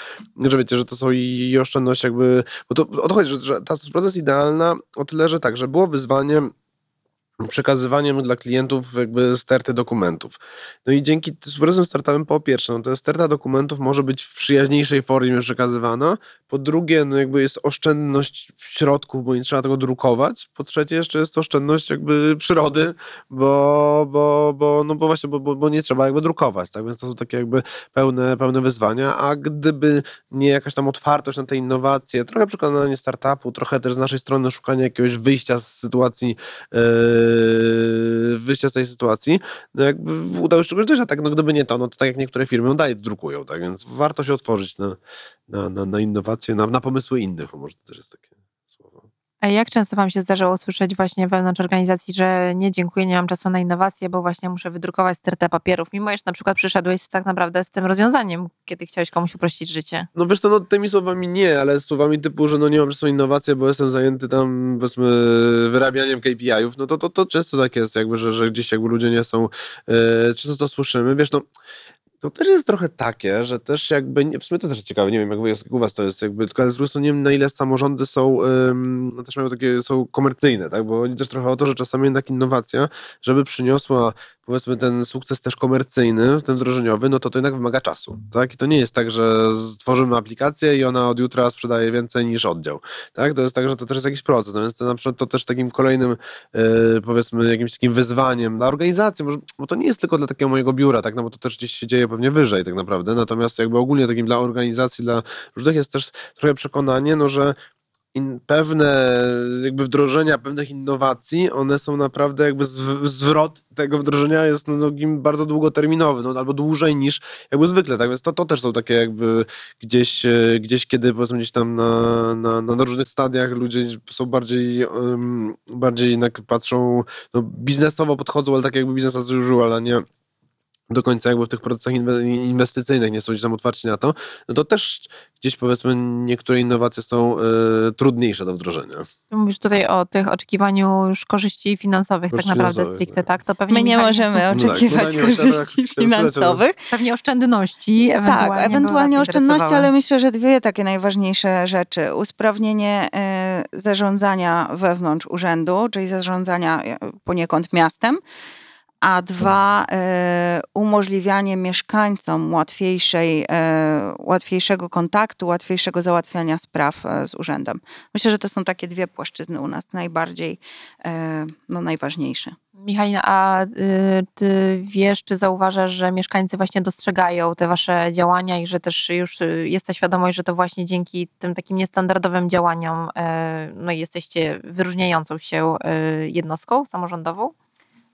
że wiecie, że to są i, i oszczędności jakby, bo to o to chodzi, że, że ta współpraca jest idealna o tyle, że tak, że było wyzwanie przekazywaniem dla klientów jakby sterty dokumentów. No i dzięki współpracom startupem po pierwsze, no to sterta dokumentów może być w przyjaźniejszej formie przekazywana, po drugie, no jakby jest oszczędność środków, bo nie trzeba tego drukować, po trzecie jeszcze jest oszczędność jakby przyrody, bo, bo, bo, no bo właśnie, bo, bo, bo nie trzeba jakby drukować, tak, więc to są takie jakby pełne, pełne wyzwania, a gdyby nie jakaś tam otwartość na te innowacje, trochę przekonanie startupu, trochę też z naszej strony szukanie jakiegoś wyjścia z sytuacji yy, wyjścia z tej sytuacji, no jakby udało się czegoś a tak, no gdyby nie to, no to tak jak niektóre firmy, no dalej drukują, tak, więc warto się otworzyć na, na, na, na innowacje, na, na pomysły innych, może to też jest takie. Jak często Wam się zdarzało słyszeć właśnie wewnątrz organizacji, że nie dziękuję, nie mam czasu na innowacje, bo właśnie muszę wydrukować stertę papierów, mimo że na przykład przyszedłeś tak naprawdę z tym rozwiązaniem, kiedy chciałeś komuś uprościć życie? No wiesz co, no tymi słowami nie, ale słowami typu, że no nie mam czasu na innowacje, bo jestem zajęty tam, powiedzmy, wyrabianiem KPI-ów, no to, to, to często tak jest, jakby, że, że gdzieś jakby ludzie nie są, e, często to słyszymy, wiesz, no to też jest trochę takie, że też jakby, w sumie to też ciekawe, nie wiem jak, jak u was to jest jakby, tylko ale z drugiej strony nie wiem na ile samorządy są, ym, też mają takie, są komercyjne, tak, bo oni też trochę o to, że czasami jednak innowacja, żeby przyniosła powiedzmy ten sukces też komercyjny, ten wdrożeniowy, no to to jednak wymaga czasu, tak? I to nie jest tak, że stworzymy aplikację i ona od jutra sprzedaje więcej niż oddział, tak? To jest tak, że to też jest jakiś proces, no więc to na przykład to też takim kolejnym, yy, powiedzmy, jakimś takim wyzwaniem dla organizacji, może, bo to nie jest tylko dla takiego mojego biura, tak? No bo to też gdzieś się dzieje pewnie wyżej tak naprawdę, natomiast jakby ogólnie takim dla organizacji, dla różnych jest też trochę przekonanie, no że in, pewne jakby wdrożenia pewnych innowacji, one są naprawdę jakby zw, zwrot tego wdrożenia jest no, bardzo długoterminowy, no, albo dłużej niż jakby zwykle, tak? Więc to, to też są takie jakby gdzieś, e, gdzieś kiedy powiedzmy gdzieś tam na, na, na różnych stadiach ludzie są bardziej um, bardziej jednak patrzą, no biznesowo podchodzą, ale tak jakby biznes as usual, ale nie do końca jakby w tych procesach inwestycyjnych nie są gdzieś tam otwarci na to, no to też gdzieś powiedzmy niektóre innowacje są y, trudniejsze do wdrożenia. Ty mówisz tutaj o tych oczekiwaniu już korzyści finansowych Korzyści tak naprawdę finansowych, stricte, tak. tak? To pewnie My nie możemy tak, oczekiwać bo na nie chciałem- korzyści finansowych. Pewnie oszczędności, ewentualnie Tak, ewentualnie oszczędności, ale myślę, że dwie takie najważniejsze rzeczy. Usprawnienie y, zarządzania wewnątrz urzędu, czyli zarządzania y, poniekąd miastem, a dwa, y, umożliwianie mieszkańcom łatwiejszej, y, łatwiejszego kontaktu, łatwiejszego załatwiania spraw y, z urzędem. Myślę, że to są takie dwie płaszczyzny u nas najbardziej, no, najważniejsze. Michalina, a y, ty wiesz, czy zauważasz, że mieszkańcy właśnie dostrzegają te wasze działania i że też już y, jest ta świadomość, że to właśnie dzięki tym takim niestandardowym działaniom no, jesteście wyróżniającą się y, jednostką samorządową?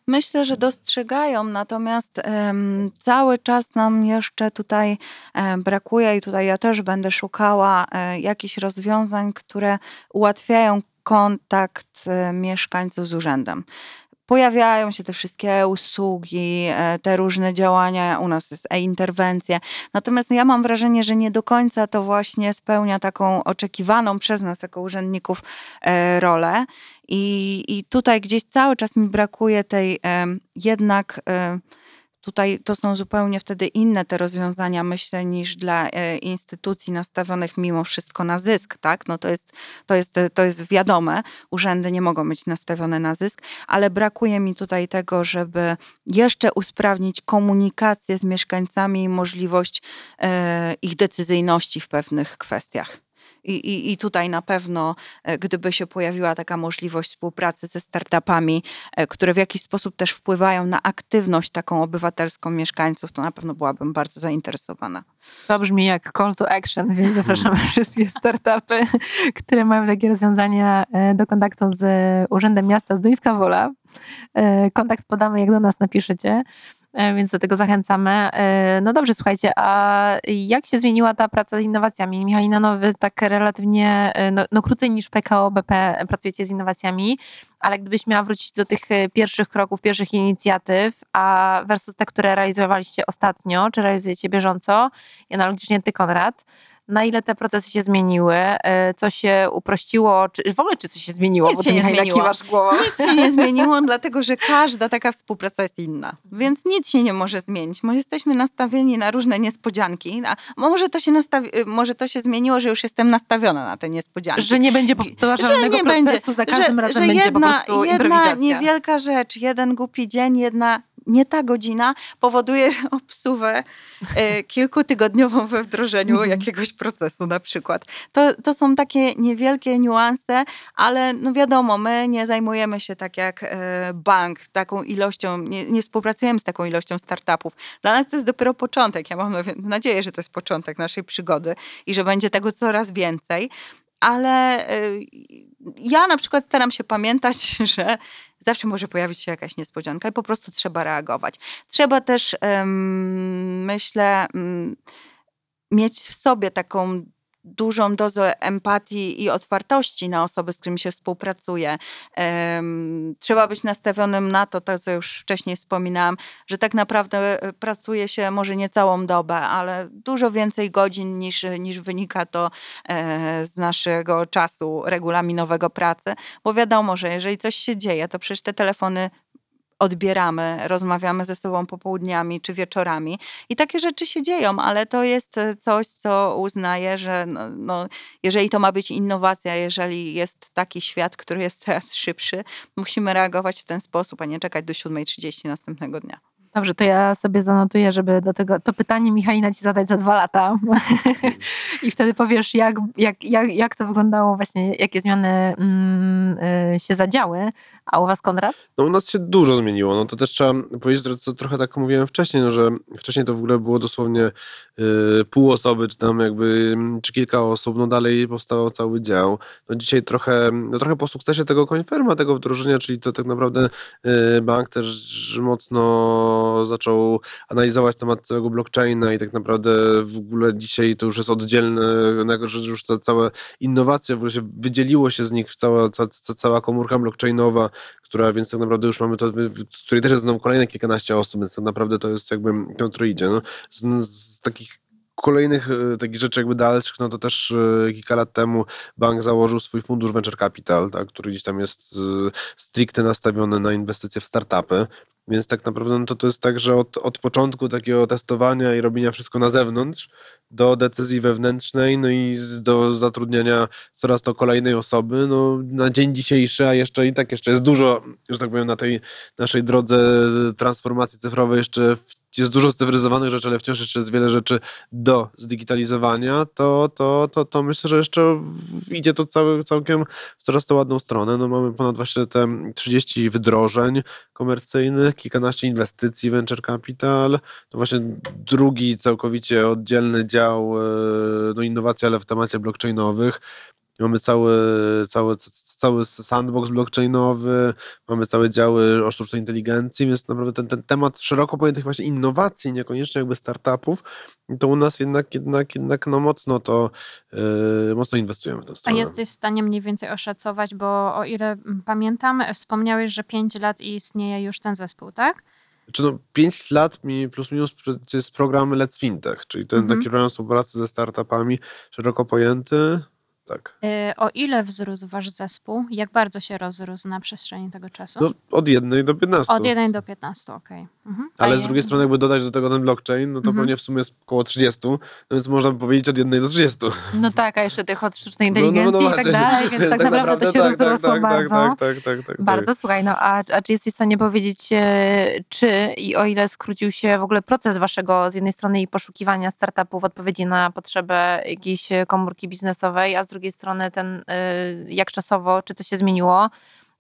Myślę, że dostrzegają, natomiast em, cały czas nam jeszcze tutaj e, brakuje i tutaj ja też będę szukała e, jakichś rozwiązań, które ułatwiają kontakt e, mieszkańców z urzędem. Pojawiają się te wszystkie usługi, e, te różne działania, u nas jest e-interwencje. Natomiast ja mam wrażenie, że nie do końca to właśnie spełnia taką oczekiwaną przez nas jako urzędników e, rolę. I, I tutaj gdzieś cały czas mi brakuje tej jednak. Tutaj to są zupełnie wtedy inne te rozwiązania, myślę, niż dla e, instytucji nastawionych mimo wszystko na zysk, tak? No to jest, to, jest, to jest wiadome, urzędy nie mogą być nastawione na zysk, ale brakuje mi tutaj tego, żeby jeszcze usprawnić komunikację z mieszkańcami i możliwość e, ich decyzyjności w pewnych kwestiach. I, i, I tutaj na pewno, e, gdyby się pojawiła taka możliwość współpracy ze startupami, e, które w jakiś sposób też wpływają na aktywność taką obywatelską mieszkańców, to na pewno byłabym bardzo zainteresowana. To brzmi jak call to action, więc zapraszamy wszystkie startupy, *laughs* które mają takie rozwiązania e, do kontaktu z Urzędem Miasta z Duńska Wola. Kontakt podamy, jak do nas napiszecie, więc do tego zachęcamy. E, No dobrze, słuchajcie, a jak się zmieniła ta praca z innowacjami? Michalina, no wy tak relatywnie, e, no, no krócej niż PKO BP pracujecie z innowacjami, ale gdybyś miała wrócić do tych e, pierwszych kroków, pierwszych inicjatyw, a versus te, które realizowaliście ostatnio, czy realizujecie bieżąco, i analogicznie ty, Konrad, na ile te procesy się zmieniły, e, co się uprościło, czy w ogóle czy coś się zmieniło? Nic Bo się nie Michalina, zmieniło. Nic się nie *laughs* zmieniło, dlatego że każda taka współpraca jest inna. Więc nic się nie może zmienić. My jesteśmy nastawieni na różne niespodzianki. A może to się, nastawi- może to się zmieniło, że już jestem nastawiona na te niespodzianki. Że nie będzie powtarzalnego procesu, za każdym razem będzie jedna, po prostu jedna improwizacja. niewielka rzecz, jeden głupi dzień, jedna nie ta godzina powoduje obsuwę e, kilkutygodniową we wdrożeniu Mhm. jakiegoś procesu na przykład. To, to są takie niewielkie niuanse, ale no wiadomo, my nie zajmujemy się tak jak e, bank taką ilością, nie, nie współpracujemy z taką ilością startupów. Dla nas to jest dopiero początek. Ja mam nadzieję, że to jest początek naszej przygody i że będzie tego coraz więcej. Ale y, ja na przykład staram się pamiętać, *laughs* że zawsze może pojawić się jakaś niespodzianka i po prostu trzeba reagować. Trzeba też, myślę, mm, mieć w sobie taką dużą dozę empatii i otwartości na osoby, z którymi się współpracuje. Trzeba być nastawionym na to, to co już wcześniej wspominałam, że tak naprawdę e, pracuje się może nie całą dobę, ale dużo więcej godzin niż, niż wynika to e, z naszego czasu regulaminowego pracy, bo wiadomo, że jeżeli coś się dzieje, to przecież te telefony odbieramy, rozmawiamy ze sobą popołudniami czy wieczorami i takie rzeczy się dzieją, ale to jest e, coś, co uznaję, że no, no, jeżeli to ma być innowacja, jeżeli jest taki świat, który jest coraz szybszy, musimy reagować w ten sposób, a nie czekać do 7.30 następnego dnia. Dobrze, to ja sobie zanotuję, żeby do tego to pytanie Michalina ci zadać za dwa lata. *laughs* I wtedy powiesz, jak, jak, jak, jak to wyglądało, właśnie jakie zmiany mm, y, się zadziały. A u was, Konrad? No u nas się dużo zmieniło. No to też trzeba powiedzieć, że co trochę tak mówiłem wcześniej, no, że wcześniej to w ogóle było dosłownie y, pół osoby, czy tam jakby, czy kilka osób, no dalej powstał cały dział. No dzisiaj trochę, no trochę po sukcesie tego konferma, tego wdrożenia, czyli to tak naprawdę y, bank też mocno zaczął analizować temat całego blockchaina i tak naprawdę w ogóle dzisiaj to już jest oddzielne, już ta cała innowacja, w ogóle się wydzieliło się z nich cała, ca, ca, cała komórka blockchainowa, która, więc tak naprawdę już mamy to, w której też jest znowu kolejne kilkanaście osób, więc tak naprawdę to jest jakby to, które idzie. No, z, z takich kolejnych e, takich rzeczy jakby dalszych, no to też e, kilka lat temu bank założył swój fundusz Venture Capital, tak, który gdzieś tam jest e, stricte nastawiony na inwestycje w startupy. Więc tak naprawdę no to, to jest tak, że od, od początku takiego testowania i robienia wszystko na zewnątrz do decyzji wewnętrznej, no i do zatrudniania coraz to kolejnej osoby, no na dzień dzisiejszy, a jeszcze i tak jeszcze jest dużo, że tak powiem, na tej naszej drodze transformacji cyfrowej jeszcze w, jest dużo cyfryzowanych rzeczy, ale wciąż jeszcze jest wiele rzeczy do zdigitalizowania, to, to, to, to myślę, że jeszcze idzie to cały, całkiem w coraz to ładną stronę. No mamy ponad właśnie te 30 wdrożeń komercyjnych, kilkanaście inwestycji venture capital, to właśnie drugi całkowicie oddzielny dział no, innowacji, ale w temacie blockchainowych. Mamy cały, cały, cały sandbox blockchainowy, mamy całe działy o sztucznej inteligencji, więc naprawdę ten, ten temat szeroko pojętych właśnie innowacji, niekoniecznie jakby startupów, to u nas jednak, jednak, jednak no mocno to yy, mocno inwestujemy w tę stronę. A jesteś w stanie mniej więcej oszacować, bo o ile pamiętam, wspomniałeś, że 5 lat istnieje już ten zespół, tak? Czy no 5 lat mi plus minus jest program Let's Fintech, czyli ten Mhm. taki program współpracy ze startupami szeroko pojęty. Tak. Y, O ile wzrósł wasz zespół? Jak bardzo się rozrósł na przestrzeni tego czasu? No, od jednej do 15. Od 1 do 15, okej. Mhm. Ale z drugiej strony, jakby dodać do tego ten blockchain, no to Mhm. pewnie w sumie jest około 30, no więc można by powiedzieć od jednej do 30. No tak, a jeszcze tych od sztucznej No, no, no inteligencji i tak dalej, więc *laughs* tak naprawdę to się tak, rozrosło tak, bardzo. Tak, tak, tak, tak, tak, Bardzo, słuchaj, no a, a czy jesteś w stanie powiedzieć, e, czy i o ile skrócił się w ogóle proces waszego z jednej strony i poszukiwania startupów, odpowiedzi na potrzebę jakiejś komórki biznesowej, a z drugiej strony ten, e, jak czasowo, czy to się zmieniło?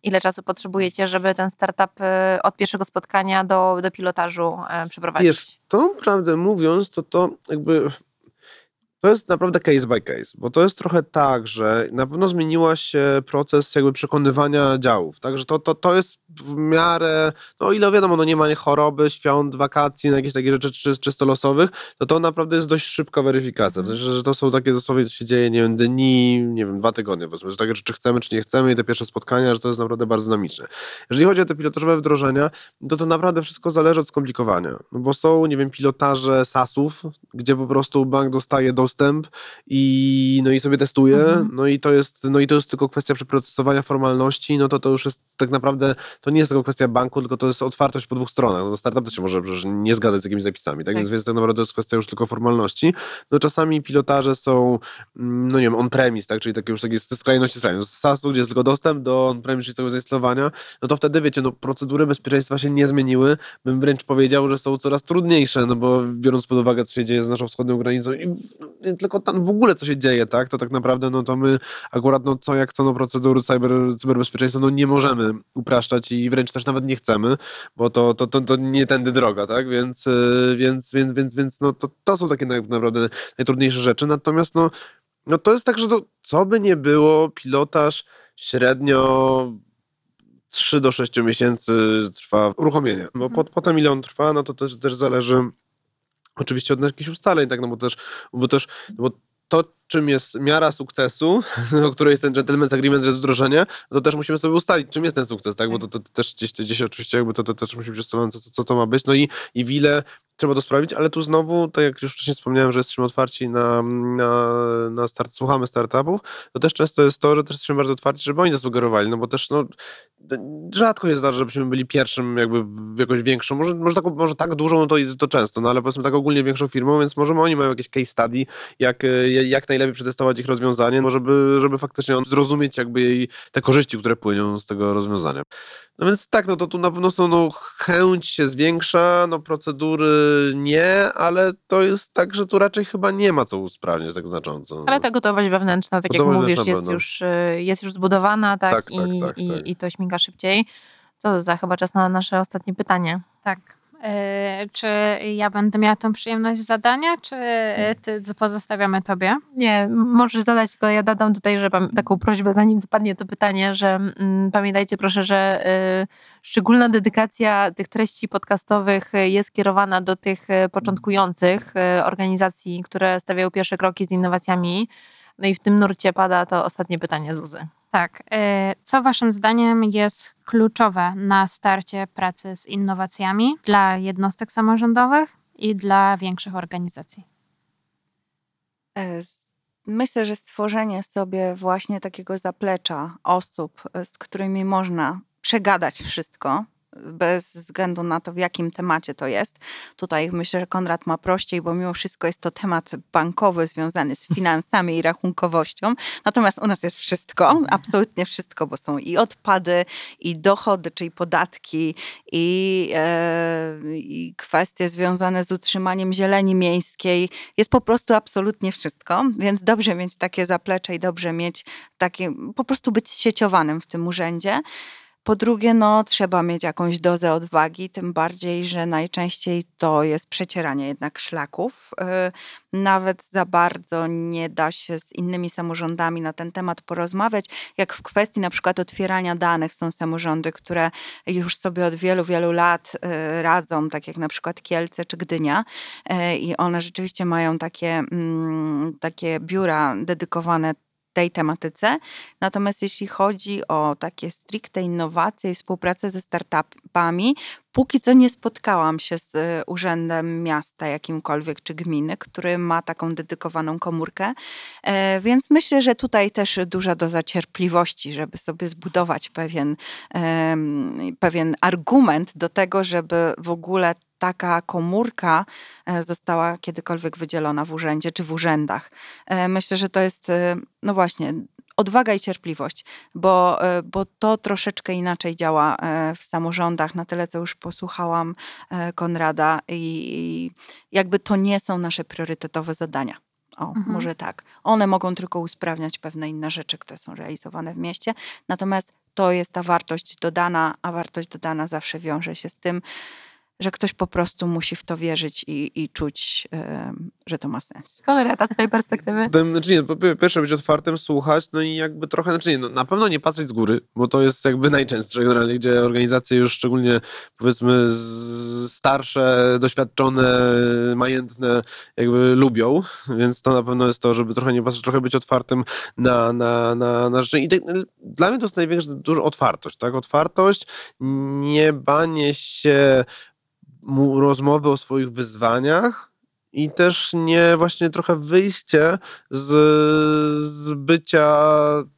Ile czasu potrzebujecie, żeby ten startup e, od pierwszego spotkania do, do pilotażu e, przeprowadzić? Jest to, prawdę mówiąc, to to jakby to jest naprawdę case by case, bo to jest trochę tak, że na pewno zmieniła się proces jakby przekonywania działów, także to, to, to jest w miarę, no ile wiadomo, no nie ma choroby, świąt, wakacji, na jakieś takie rzeczy czy, czysto losowych, to to naprawdę jest dość szybka weryfikacja, w sensie, że to są takie dosłownie, to się dzieje, nie wiem, dni, nie wiem, dwa tygodnie, powiedzmy, że takie rzeczy chcemy, czy nie chcemy i te pierwsze spotkania, że to jest naprawdę bardzo dynamiczne. Jeżeli chodzi o te pilotażowe wdrożenia, to to naprawdę wszystko zależy od skomplikowania. No bo są, nie wiem, pilotaże SAS-ów, gdzie po prostu bank dostaje dostęp i, no i sobie testuje, Mhm. no, i to jest, no i to jest tylko kwestia przeprocesowania formalności, no to to już jest tak naprawdę, to nie jest tylko kwestia banku, tylko to jest otwartość po dwóch stronach. No startup też się może przecież nie zgadzać z jakimiś zapisami, tak? Tak. Więc, więc tak naprawdę to jest kwestia już tylko formalności. No czasami pilotaże są, mm, no nie wiem, on-premise, tak? Czyli takie już takie skrajności skrajności. Z SAS-u, gdzie jest tylko dostęp do on-premise, czyli całego zainstalowania, no to wtedy wiecie, no procedury bezpieczeństwa się nie zmieniły. Bym wręcz powiedział, że są coraz trudniejsze, no bo biorąc pod uwagę, co się dzieje z naszą wschodnią granicą i tylko tam w ogóle, co się dzieje, tak? To tak naprawdę, no to my akurat, no co jak co, no procedury cyber, cyberbezpieczeństwa, no nie możemy upraszczać i wręcz też nawet nie chcemy, bo to, to, to, to nie tędy droga, tak? Więc, yy, więc, więc, więc, więc no to, to są takie naprawdę najtrudniejsze rzeczy. Natomiast no No to jest tak, że to, co by nie było, pilotaż średnio 3 do 6 miesięcy trwa uruchomienie. Bo po, potem ile on trwa, no to też, też zależy oczywiście od jakichś ustaleń, tak, no bo też, bo też no bo to, czym jest miara sukcesu, *laughs* o której jest ten gentleman's agreement, jest wdrożenie, no to też musimy sobie ustalić, czym jest ten sukces, tak, bo to, to, to też gdzieś, gdzieś oczywiście jakby to, to też musi być ustalone, co, co to ma być, no i, i w ile trzeba to sprawić, ale tu znowu, tak jak już wcześniej wspomniałem, że jesteśmy otwarci na, na, na start, słuchamy startupów, to też często jest to, że też jesteśmy bardzo otwarci, żeby oni zasugerowali, no bo też no, rzadko się zdarza, żebyśmy byli pierwszym jakby jakąś większą, może, może, tak, może tak dużą, no to, to często, no ale powiedzmy tak ogólnie większą firmą, więc może oni mają jakieś case study, jak, jak najlepiej przetestować ich rozwiązanie, no żeby, żeby faktycznie zrozumieć jakby jej, te korzyści, które płyną z tego rozwiązania. No więc tak, no to tu na pewno są, no chęć się zwiększa, no procedury nie, ale to jest tak, że tu raczej chyba nie ma co usprawniać tak znacząco. Ale ta gotowość wewnętrzna, tak Gotowość jak mówisz, jest pewno. już, y, jest już zbudowana, tak, Tak, tak, i, tak, i, tak. i to śmiga szybciej. To za chyba czas na nasze ostatnie pytanie. Tak. E, Czy ja będę miała tą przyjemność zadania, czy ty pozostawiamy tobie? Nie, możesz zadać, tylko ja dodam tutaj, że mam taką prośbę, zanim padnie to pytanie, że mm, pamiętajcie proszę, że y, szczególna dedykacja tych treści podcastowych jest kierowana do tych y, początkujących y, organizacji, które stawiają pierwsze kroki z innowacjami. No i w tym nurcie pada to ostatnie pytanie Zuzy. Tak. E, Co waszym zdaniem jest kluczowe na starcie pracy z innowacjami dla jednostek samorządowych i dla większych organizacji? E, Myślę, że stworzenie sobie właśnie takiego zaplecza osób, z którymi można przegadać wszystko, bez względu na to, w jakim temacie to jest. Tutaj myślę, że Konrad ma prościej, bo mimo wszystko jest to temat bankowy związany z finansami i rachunkowością. Natomiast u nas jest wszystko, absolutnie wszystko, bo są i odpady, i dochody, czyli podatki, i, e, i kwestie związane z utrzymaniem zieleni miejskiej. Jest po prostu absolutnie wszystko, więc dobrze mieć takie zaplecze i dobrze mieć takie, po prostu być sieciowanym w tym urzędzie. Po drugie, no, trzeba mieć jakąś dozę odwagi, tym bardziej, że najczęściej to jest przecieranie jednak szlaków. Yy, Nawet za bardzo nie da się z innymi samorządami na ten temat porozmawiać, jak w kwestii na przykład otwierania danych są samorządy, które już sobie od wielu, wielu lat yy, radzą, tak jak na przykład Kielce czy Gdynia yy, i one rzeczywiście mają takie, mm, takie biura dedykowane tej tematyce. Natomiast jeśli chodzi o takie stricte innowacje i współpracę ze startupami, póki co nie spotkałam się z y, urzędem miasta jakimkolwiek czy gminy, który ma taką dedykowaną komórkę. E, Więc myślę, że tutaj też duża doza cierpliwości, żeby sobie zbudować pewien, pewien argument do tego, żeby w ogóle taka komórka e, została kiedykolwiek wydzielona w urzędzie czy w urzędach. E, Myślę, że to jest, e, no właśnie, odwaga i cierpliwość, bo, e, bo to troszeczkę inaczej działa e, w samorządach, na tyle co już posłuchałam e, Konrada i i jakby to nie są nasze priorytetowe zadania. O, Mhm. może tak. One mogą tylko usprawniać pewne inne rzeczy, które są realizowane w mieście, natomiast to jest ta wartość dodana, a wartość dodana zawsze wiąże się z tym, że ktoś po prostu musi w to wierzyć i, i czuć, że to ma sens. Konrad, a z twojej perspektywy? Znaczy nie, po pi- pierwsze być otwartym, słuchać, no i jakby trochę, znaczy nie, no, na pewno nie patrzeć z góry, bo to jest jakby najczęstsze generalnie, gdzie organizacje już szczególnie powiedzmy starsze, doświadczone, majętne jakby lubią, *laughs* więc to na pewno jest to, żeby trochę nie patrzeć, trochę być otwartym na, na, na, na rzeczy. I tak, dla mnie to jest największa duża otwartość, tak? Otwartość, nie banie się mu rozmowy o swoich wyzwaniach, i też nie właśnie trochę wyjście z, z bycia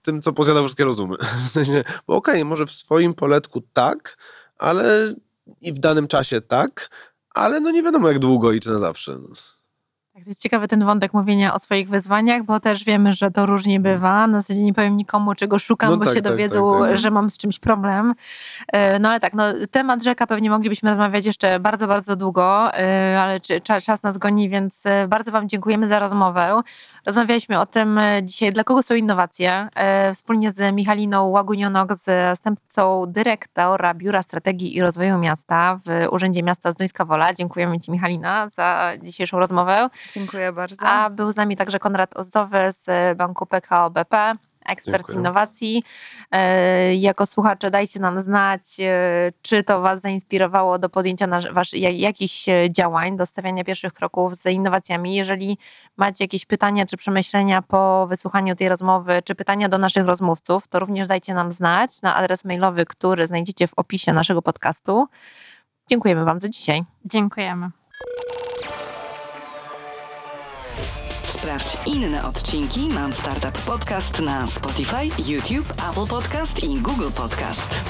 tym, co pozjada wszystkie rozumy. *laughs* W sensie, bo okej, może w swoim poletku tak, ale i w danym czasie tak, ale no nie wiadomo jak długo i czy na zawsze. Tak, to jest ciekawy ten wątek mówienia o swoich wyzwaniach, bo też wiemy, że to różnie bywa. Na zasadzie nie powiem nikomu, czego szukam, No bo tak, się tak, dowiedzą, tak, tak. że mam z czymś problem. E, No ale tak, no, temat rzeka pewnie moglibyśmy rozmawiać jeszcze bardzo, bardzo długo, e, ale czas nas goni, więc e, bardzo Wam dziękujemy za rozmowę. Rozmawialiśmy o tym e, dzisiaj, dla kogo są innowacje. E, Wspólnie z Michaliną Łagunionok, zastępcą dyrektora Biura Strategii i Rozwoju Miasta w Urzędzie Miasta Zduńska Wola. Dziękujemy Ci Michalina za dzisiejszą rozmowę. Dziękuję bardzo. A był z nami także Konrad Ozdowy z banku PKO BP, ekspert Dziękuję. innowacji. E, Jako słuchacze dajcie nam znać, e, czy to Was zainspirowało do podjęcia nasz, wasz, jak- jakichś e, działań, do stawiania pierwszych kroków z innowacjami. Jeżeli macie jakieś pytania czy przemyślenia po wysłuchaniu tej rozmowy, czy pytania do naszych rozmówców, to również dajcie nam znać na adres mailowy, który znajdziecie w opisie naszego podcastu. Dziękujemy Wam za dzisiaj. Dziękujemy. Sprawdź inne odcinki Mam Startup Podcast na Spotify, YouTube, Apple Podcast i Google Podcast.